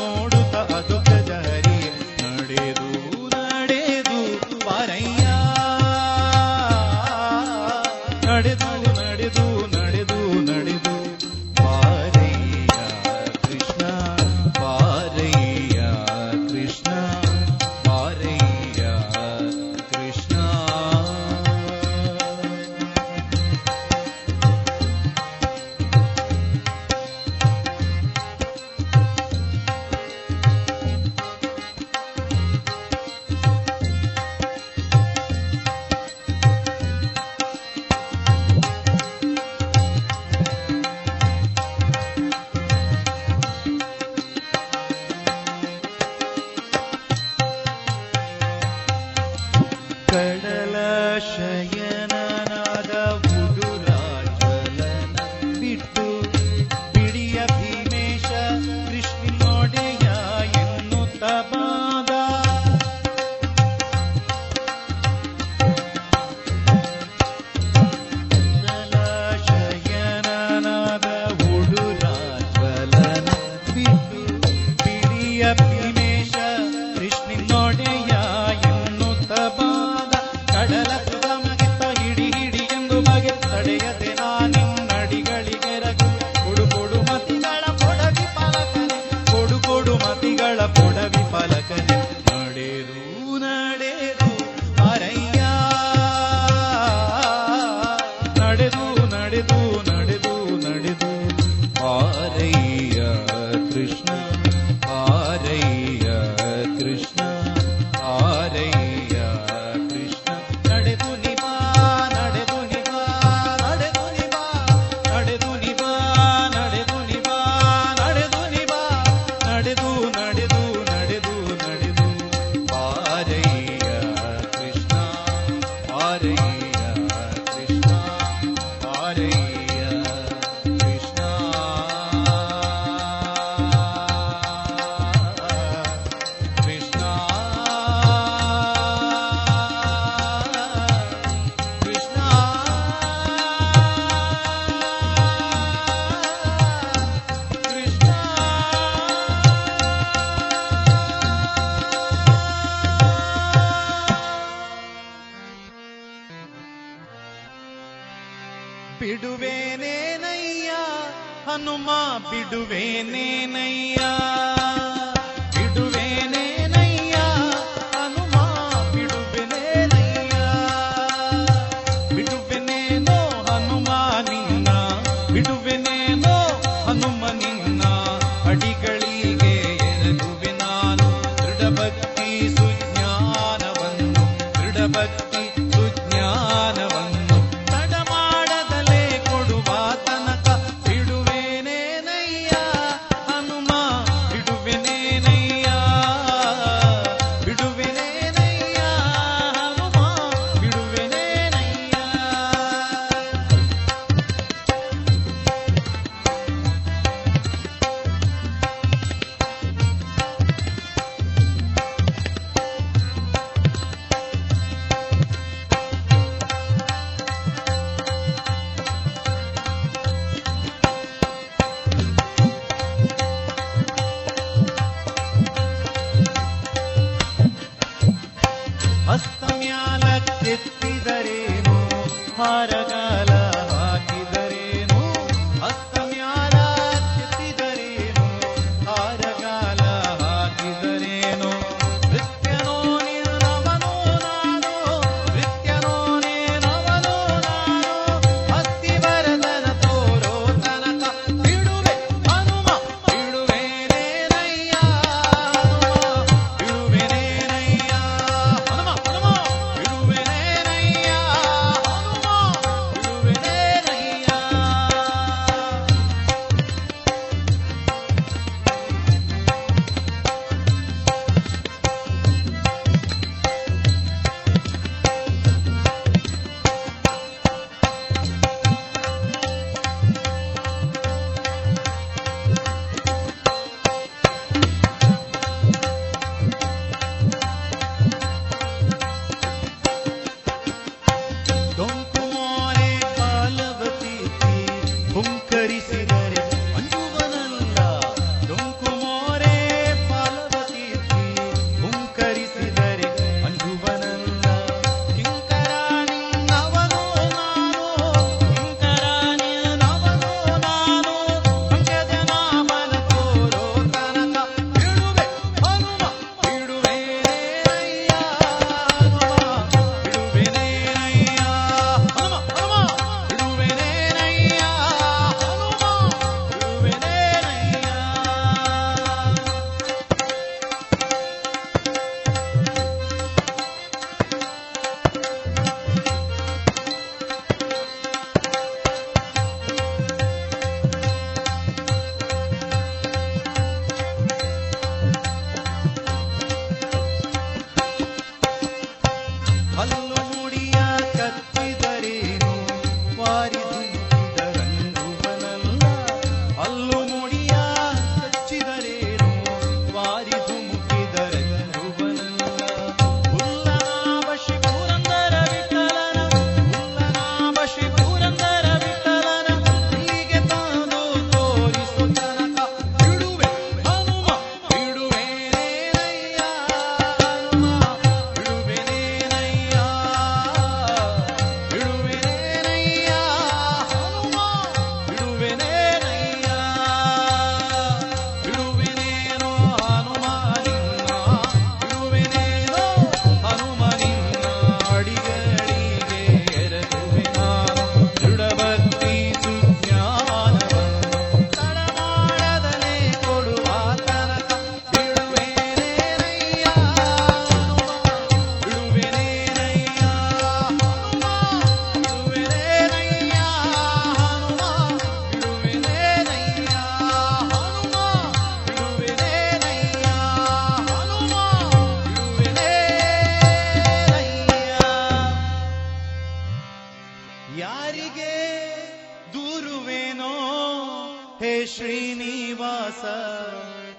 हे श्रीनिवास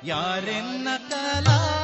य कला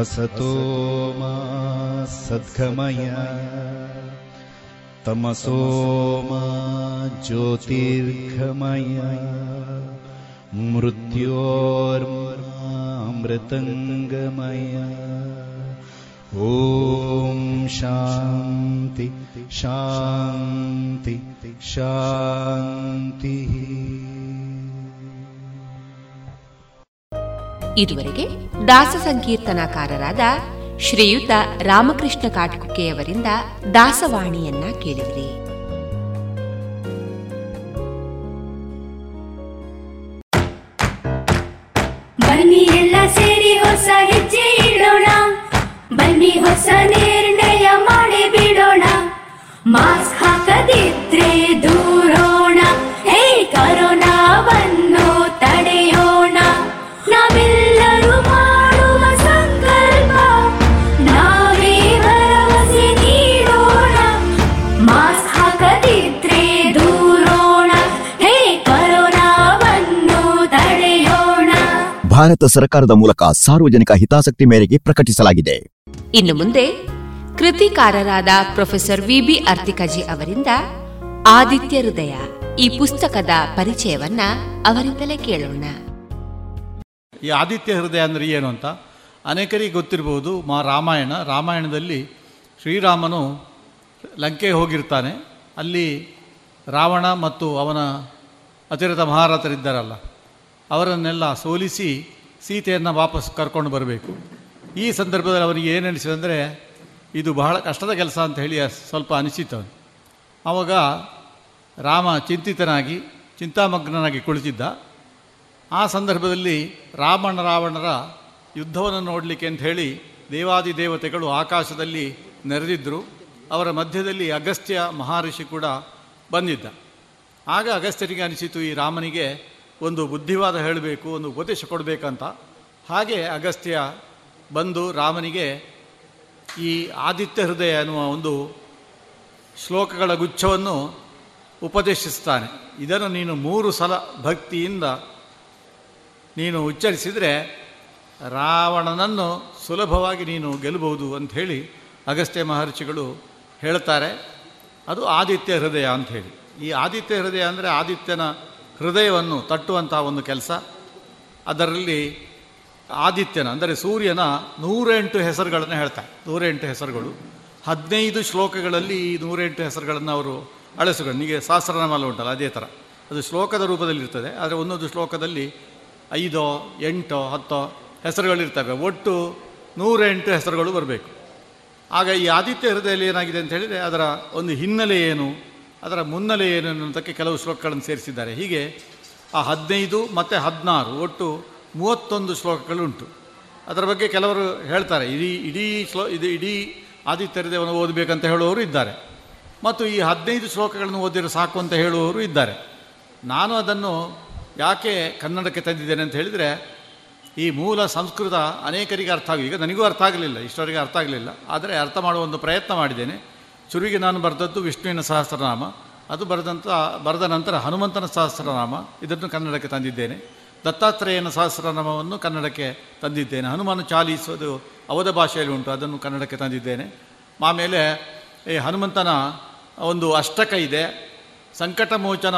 असतो मा सद्गमय। तमसो मा ज्योतिर्गमय। मृत्योर्मृतङ्गमय ॐ शान्ति शान्ति शान्तिः ಇದುವರೆಗೆ ದಾಸ ಸಂಕೀರ್ತನಕಾರರಾದ ಶ್ರೀಯುತ ರಾಮಕೃಷ್ಣ ಕಾಟ್ಕುಕೆಯವರಿಂದ ದಾಸವಾಣಿಯನ್ನ ಕೇಳಿದಿರಿ. ಬನ್ನಿ ಎಲ್ಲ ಸೇರಿ ಹೊಸ ಹೆಜ್ಜೆ ಇಡೋಣ. ಬನ್ನಿ ಹೊಸ ನಿರ್ಣಯ ಮಾಡಿ ಬಿಡೋಣ. ಮಾಸ್ಕ್ ಹಾಕದಿದ್ರೆ ದೂರೋಣ ಭಾರತ ಸರ್ಕಾರದ ಮೂಲಕ ಸಾರ್ವಜನಿಕ ಹಿತಾಸಕ್ತಿ ಮೇರೆಗೆ ಪ್ರಕಟಿಸಲಾಗಿದೆ. ಇನ್ನು ಮುಂದೆ ಕೃತಿಕಾರರಾದ ಪ್ರೊಫೆಸರ್ ವಿಬಿ ಅರ್ತಿಕಜಿ ಅವರಿಂದ ಆದಿತ್ಯ ಹೃದಯ ಈ ಪುಸ್ತಕದ ಪರಿಚಯವನ್ನ ಅವರಿಂದಲೇ ಕೇಳೋಣ. ಈ ಆದಿತ್ಯ ಹೃದಯ ಅಂದರೆ ಏನು ಅಂತ ಅನೇಕರಿಗೆ ಗೊತ್ತಿರಬಹುದು ಮಾ ರಾಮಾಯಣ. ರಾಮಾಯಣದಲ್ಲಿ ಶ್ರೀರಾಮನು ಲಂಕೆ ಹೋಗಿರ್ತಾನೆ. ಅಲ್ಲಿ ರಾವಣ ಮತ್ತು ಅವನ ಅತಿರಥ ಮಹಾರಥರಿದ್ದಾರಲ್ಲ. ಅವರನ್ನೆಲ್ಲ ಸೋಲಿಸಿ ಸೀತೆಯನ್ನು ವಾಪಸ್ ಕರ್ಕೊಂಡು ಬರಬೇಕು. ಈ ಸಂದರ್ಭದಲ್ಲಿ ಅವರಿಗೆ ಏನು ಅನಿಸಿದಂದರೆ ಇದು ಬಹಳ ಕಷ್ಟದ ಕೆಲಸ ಅಂತ ಹೇಳಿ ಸ್ವಲ್ಪ ಅನಿಸಿತು ಆವಾಗ ರಾಮ ಚಿಂತಿತನಾಗಿ, ಚಿಂತಾಮಗ್ನನಾಗಿ ಕುಳಿತಿದ್ದ. ಆ ಸಂದರ್ಭದಲ್ಲಿ ರಾಮಣ ರಾವಣರ ಯುದ್ಧವನ್ನು ನೋಡಲಿಕ್ಕೆ ಅಂತ ಹೇಳಿ ದೇವಾದಿ ದೇವತೆಗಳು ಆಕಾಶದಲ್ಲಿ ನೆರೆದಿದ್ದರು ಅವರ ಮಧ್ಯದಲ್ಲಿ ಅಗಸ್ತ್ಯ ಮಹರ್ಷಿ ಕೂಡ ಬಂದಿದ್ದ. ಆಗ ಅಗಸ್ತ್ಯನಿಗೆ ಅನಿಸಿತು, ಈ ರಾಮನಿಗೆ ಒಂದು ಬುದ್ಧಿವಾದ ಹೇಳಬೇಕು, ಒಂದು ಉಪದೇಶ ಕೊಡಬೇಕಂತ. ಹಾಗೆ ಅಗಸ್ತ್ಯ ಬಂದು ರಾಮನಿಗೆ ಈ ಆದಿತ್ಯ ಹೃದಯ ಅನ್ನುವ ಒಂದು ಶ್ಲೋಕಗಳ ಗುಚ್ಛವನ್ನು ಉಪದೇಶಿಸ್ತಾನೆ. ಇದನ್ನು ನೀನು ಮೂರು ಸಲ ಭಕ್ತಿಯಿಂದ ನೀನು ಉಚ್ಚರಿಸಿದರೆ ರಾವಣನನ್ನು ಸುಲಭವಾಗಿ ನೀನು ಗೆಲ್ಲಬಹುದು ಅಂಥೇಳಿ ಅಗಸ್ತ್ಯ ಮಹರ್ಷಿಗಳು ಹೇಳ್ತಾರೆ. ಅದು ಆದಿತ್ಯ ಹೃದಯ ಅಂಥೇಳಿ ಈ ಆದಿತ್ಯ ಹೃದಯ ಅಂದರೆ ಆದಿತ್ಯನ ಹೃದಯವನ್ನು ತಟ್ಟುವಂತಹ ಒಂದು ಕೆಲಸ. ಅದರಲ್ಲಿ ಆದಿತ್ಯನ, ಅಂದರೆ ಸೂರ್ಯನ ನೂರೆಂಟು ಹೆಸರುಗಳನ್ನು ಹೇಳ್ತಾರೆ. ನೂರೆಂಟು ಹೆಸರುಗಳು. ಹದಿನೈದು ಶ್ಲೋಕಗಳಲ್ಲಿ ಈ ನೂರೆಂಟು ಹೆಸರುಗಳನ್ನು ಅವರು ಅಳಿಸಿಕೊಂಡು, ನಿಮಗೆ ಸಹಸ್ರನಾಮಾಲ ಉಂಟಲ್ಲ, ಅದೇ ಥರ. ಅದು ಶ್ಲೋಕದ ರೂಪದಲ್ಲಿರ್ತದೆ ಆದರೆ ಒಂದೊಂದು ಶ್ಲೋಕದಲ್ಲಿ ಐದೋ, ಎಂಟೋ, ಹತ್ತೋ ಹೆಸರುಗಳಿರ್ತವೆ. ಒಟ್ಟು ನೂರೆಂಟು ಹೆಸರುಗಳು ಬರಬೇಕು. ಆಗ ಈ ಆದಿತ್ಯ ಹೃದಯದಲ್ಲಿ ಏನಾಗಿದೆ ಅಂತ ಹೇಳಿದರೆ, ಅದರ ಒಂದು ಹಿನ್ನೆಲೆ ಏನು? ಅದರ ಮುನ್ನೆಲೆ ಏನು ಅನ್ನೋದಕ್ಕೆ ಕೆಲವು ಶ್ಲೋಕಗಳನ್ನು ಸೇರಿಸಿದ್ದಾರೆ. ಹೀಗೆ ಆ ಹದಿನೈದು ಮತ್ತು ಹದಿನಾರು ಒಟ್ಟು ಮೂವತ್ತೊಂದು ಶ್ಲೋಕಗಳುಂಟು. ಅದರ ಬಗ್ಗೆ ಕೆಲವರು ಹೇಳ್ತಾರೆ, ಇಡೀ ಇಡೀ ಶ್ಲೋ, ಇದು ಇಡೀ ಆದಿತ್ಯರದೇವನ ಓದಬೇಕಂತ ಹೇಳುವವರು ಇದ್ದಾರೆ. ಮತ್ತು ಈ ಹದಿನೈದು ಶ್ಲೋಕಗಳನ್ನು ಓದಿರೋ ಸಾಕು ಅಂತ ಹೇಳುವವರು ಇದ್ದಾರೆ. ನಾನು ಅದನ್ನು ಯಾಕೆ ಕನ್ನಡಕ್ಕೆ ತಂದಿದ್ದೇನೆ ಅಂತ ಹೇಳಿದರೆ, ಈ ಮೂಲ ಸಂಸ್ಕೃತ ಅನೇಕರಿಗೆ ಅರ್ಥ ಆಗಿ ಈಗ ನನಗೂ ಅರ್ಥ ಆಗಲಿಲ್ಲ, ಇಷ್ಟವರೆಗೆ ಅರ್ಥ ಆಗಲಿಲ್ಲ. ಆದರೆ ಅರ್ಥ ಮಾಡುವ ಒಂದು ಪ್ರಯತ್ನ ಮಾಡಿದ್ದೇನೆ. ಶುರುವಿಗೆ ನಾನು ಬರೆದದ್ದು ವಿಷ್ಣುವಿನ ಸಹಸ್ರನಾಮ, ಅದು ಬರೆದಂಥ ಬರೆದ ನಂತರ ಹನುಮಂತನ ಸಹಸ್ರನಾಮ, ಇದನ್ನು ಕನ್ನಡಕ್ಕೆ ತಂದಿದ್ದೇನೆ. ದತ್ತಾತ್ರೇಯನ ಸಹಸ್ರನಾಮವನ್ನು ಕನ್ನಡಕ್ಕೆ ತಂದಿದ್ದೇನೆ. ಹನುಮಾನ ಚಾಲಿಸೋದು ಅವಧ ಭಾಷೆಯಲ್ಲಿ ಉಂಟು, ಅದನ್ನು ಕನ್ನಡಕ್ಕೆ ತಂದಿದ್ದೇನೆ. ಆಮೇಲೆ ಈ ಹನುಮಂತನ ಒಂದು ಅಷ್ಟಕ ಇದೆ. ಸಂಕಟ ಮೋಚನ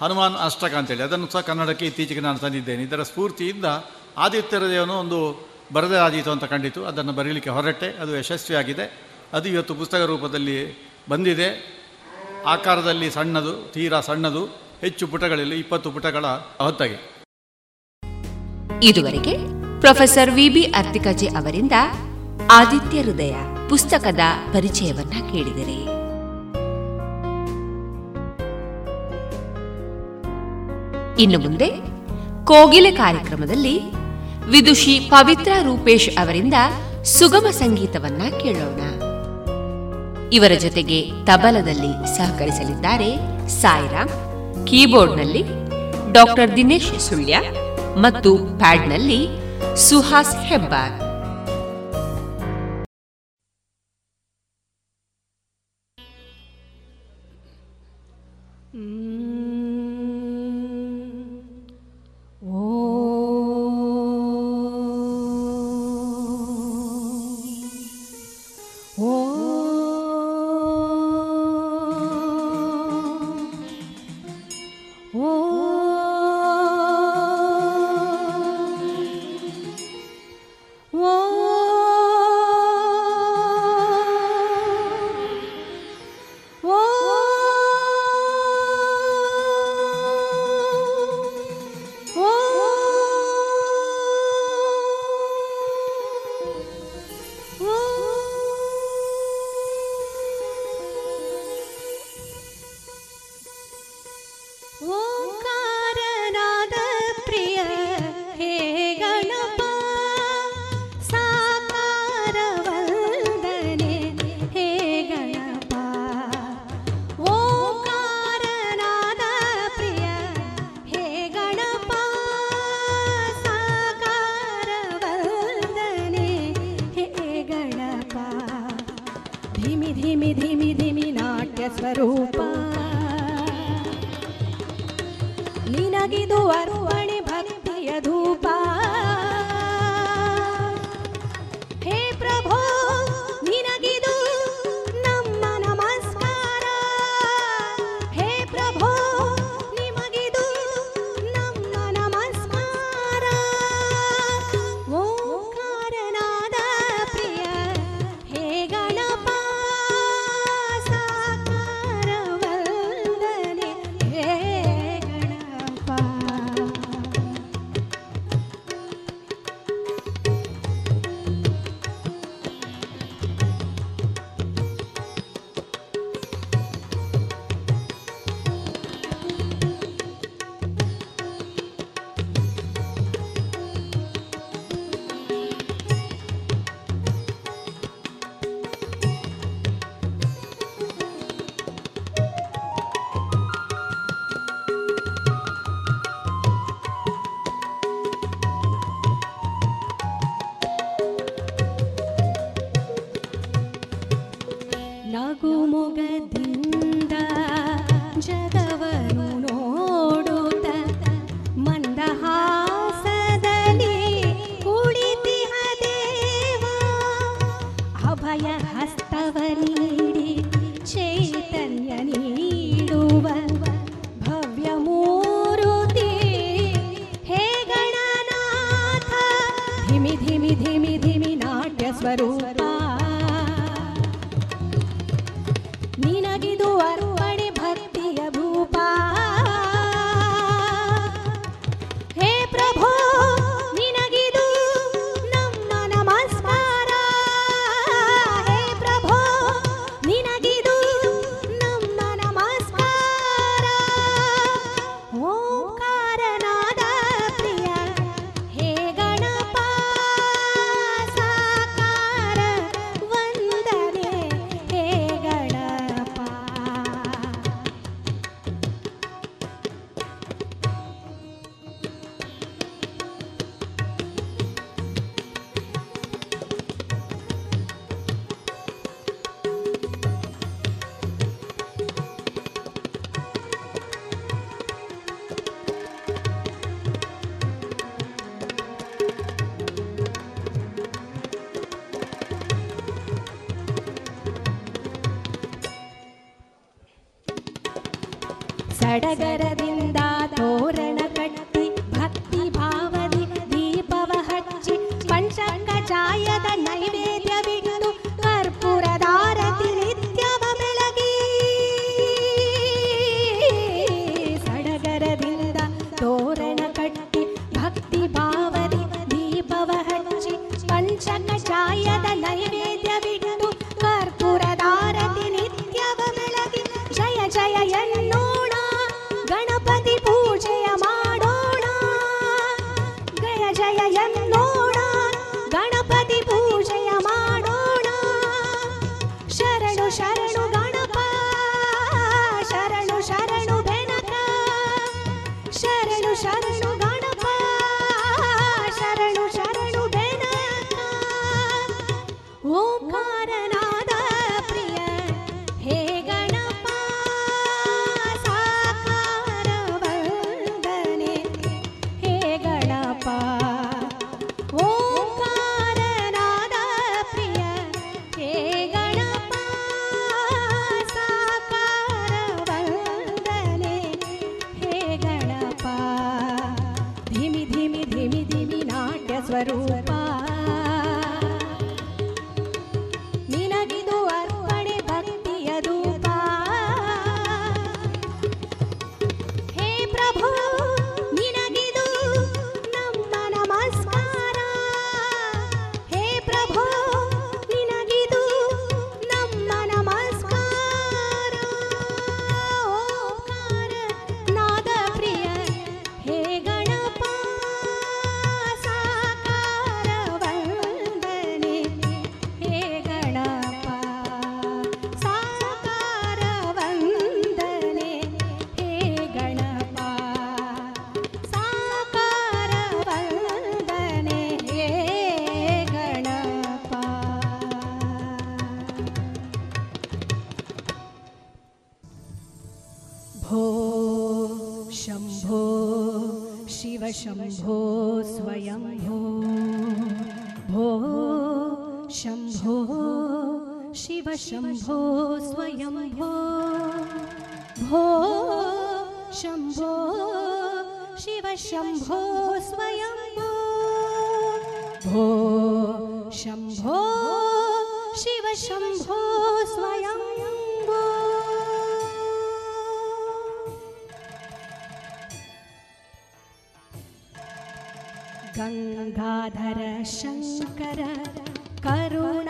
ಹನುಮಾನ್ ಅಷ್ಟಕ ಅಂತೇಳಿ, ಅದನ್ನು ಸಹ ಕನ್ನಡಕ್ಕೆ ಇತ್ತೀಚೆಗೆ ನಾನು ತಂದಿದ್ದೇನೆ. ಇದರ ಸ್ಫೂರ್ತಿಯಿಂದ ಆದಿತ್ಯರದೇವನು ಒಂದು ಬರದೇ ಆದೀತು ಅಂತ ಕಂಡಿತು. ಅದನ್ನು ಬರೀಲಿಕ್ಕೆ ಹೊರಟೆ, ಅದು ಯಶಸ್ವಿಯಾಗಿದೆ. ಅದು ಇವತ್ತು ಪುಸ್ತಕ ರೂಪದಲ್ಲಿ ಬಂದಿದೆ. ಆಕಾರದಲ್ಲಿ ಸಣ್ಣದು, ತೀರಾ ಸಣ್ಣದು, ಹೆಚ್ಚು ಪುಟಗಳಲ್ಲಿ ಇಪ್ಪತ್ತು ಪುಟಗಳ ಹೊತ್ತಾಗಿ. ಇದುವರೆಗೆ ಪ್ರೊಫೆಸರ್ ವಿ ಬಿ ಅರ್ತಿಕಜೆ ಅವರಿಂದ ಆದಿತ್ಯ ಹೃದಯ ಪುಸ್ತಕದ ಪರಿಚಯವನ್ನ ಕೇಳಿದರೆ. ಇನ್ನು ಮುಂದೆ ಕೋಗಿಲೆ ಕಾರ್ಯಕ್ರಮದಲ್ಲಿ ವಿದುಷಿ ಪವಿತ್ರ ರೂಪೇಶ್ ಅವರಿಂದ ಸುಗಮ ಸಂಗೀತವನ್ನ ಕೇಳೋಣ. ಇವರ ಜೊತೆಗೆ ತಬಲದಲ್ಲಿ ಸಹಕರಿಸಲಿದ್ದಾರೆ ಸಾಯಿರಾಮ್ ಕೀಬೋರ್ಡ್ನಲ್ಲಿ ಡಾಕ್ಟರ್ ದಿನೇಶ್ ಸುಳ್ಯ ಮತ್ತು ಪ್ಯಾಡ್ನಲ್ಲಿ ಸುಹಾಸ್ ಹೆಬ್ಬಾರ್. भो शम्भो शिव शम्भो स्वयं गङ्गाधर शङ्कर करुणाकर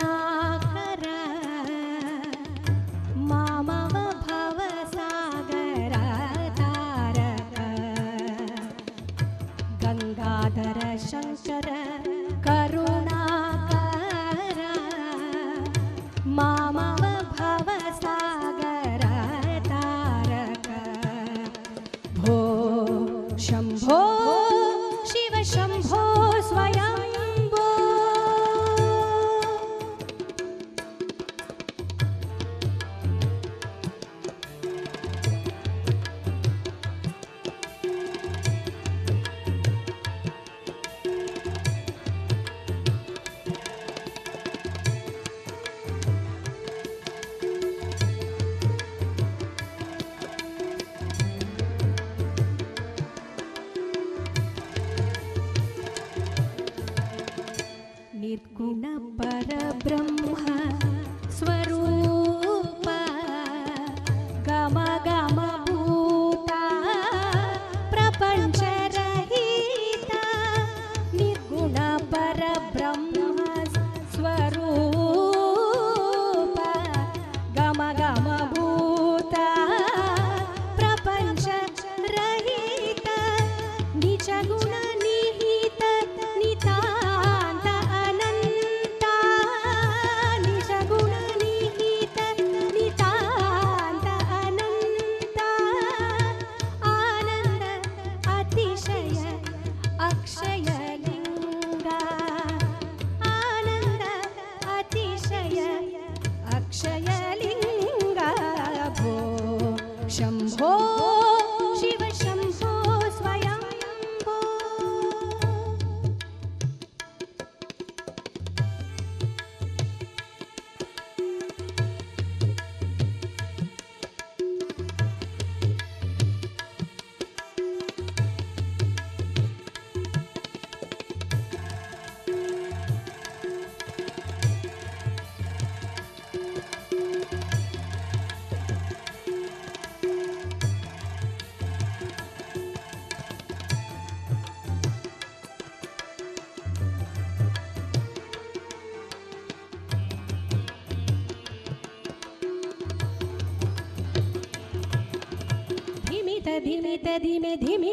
धिमे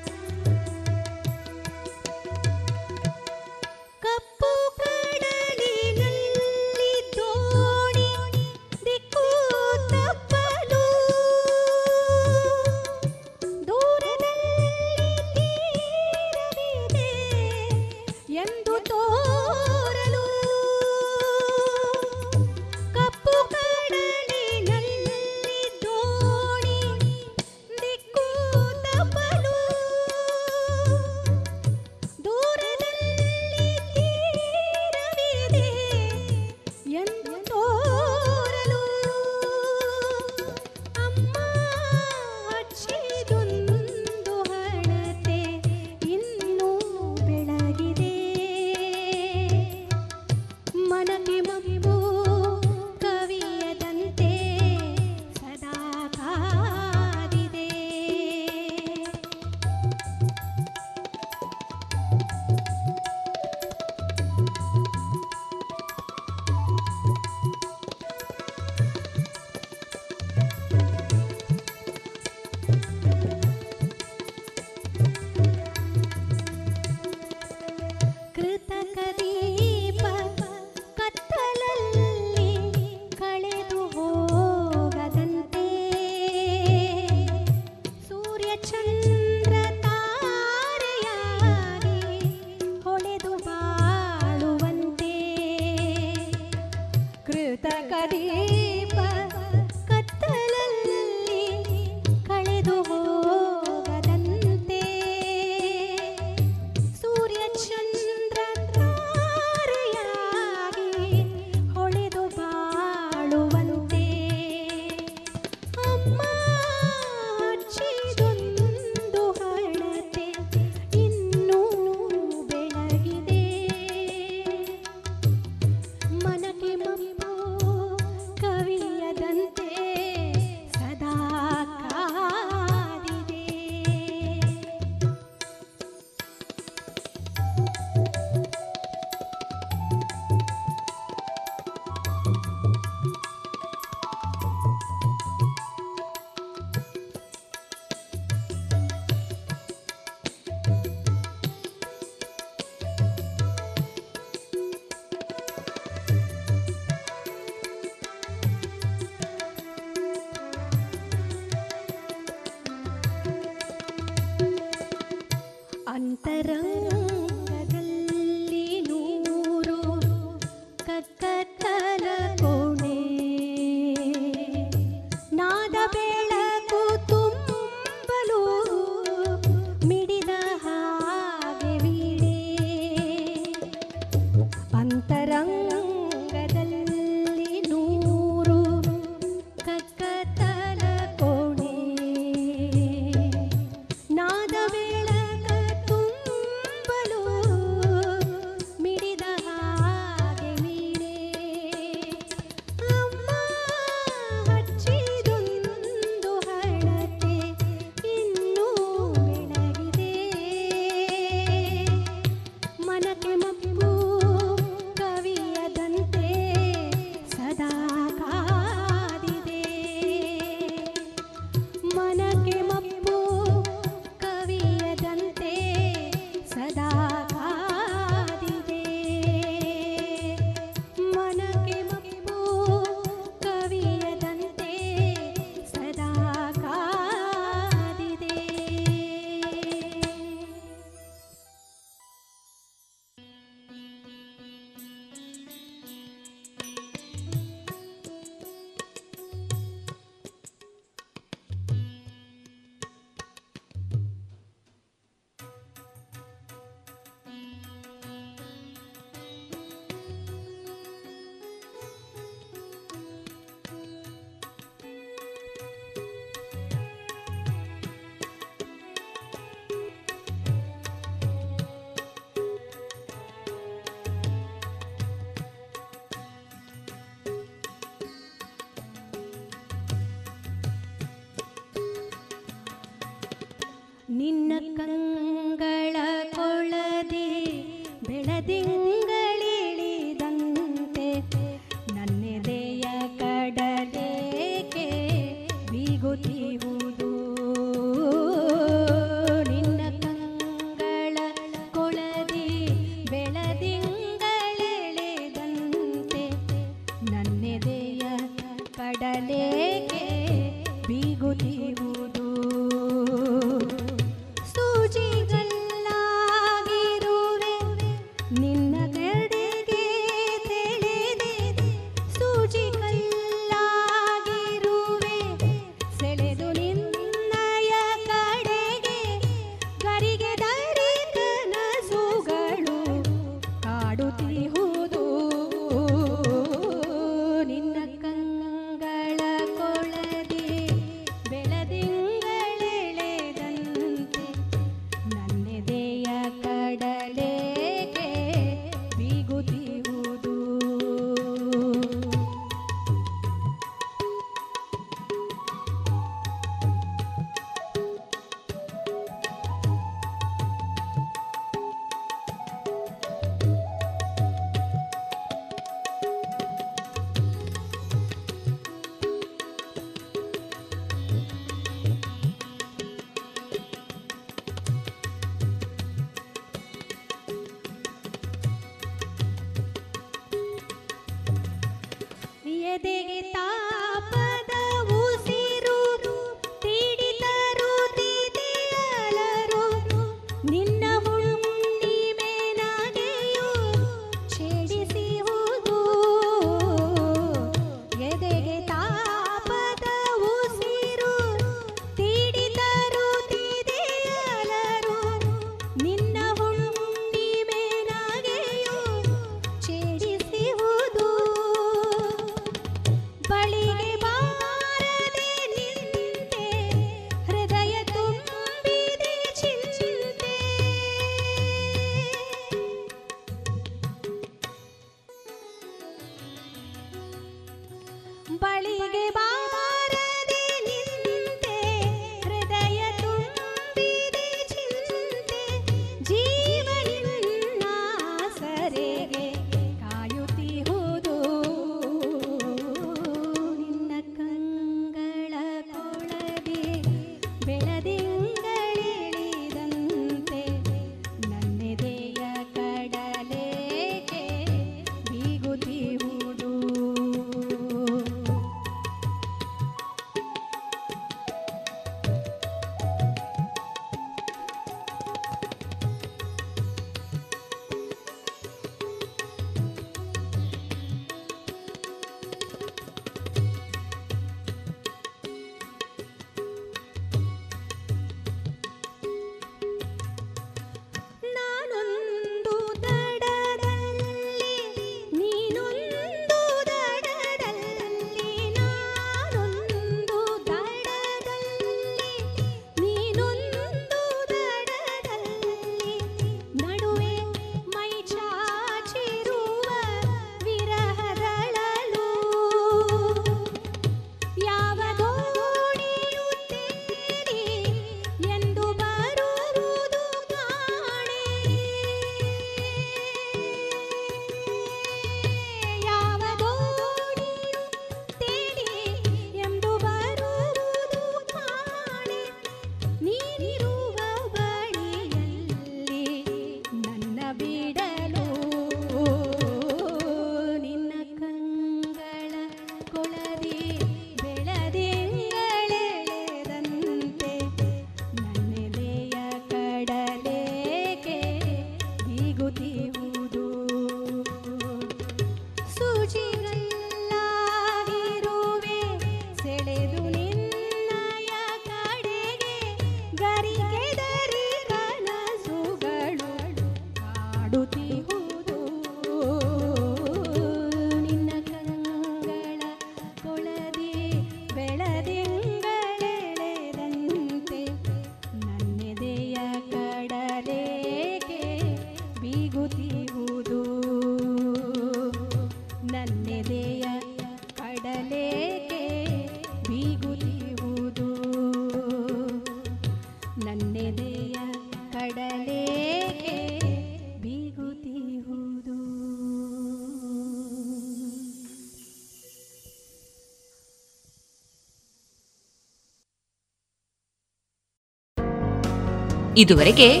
ಇದುವರೆಗೆ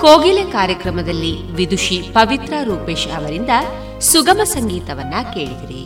ಕೋಗಿಲೆ ಕಾರ್ಯಕ್ರಮದಲ್ಲಿ ವಿದುಷಿ ಪವಿತ್ರ ರೂಪೇಶ್ ಅವರಿಂದ ಸುಗಮ ಸಂಗೀತವನ್ನ ಕೇಳಿದಿರಿ.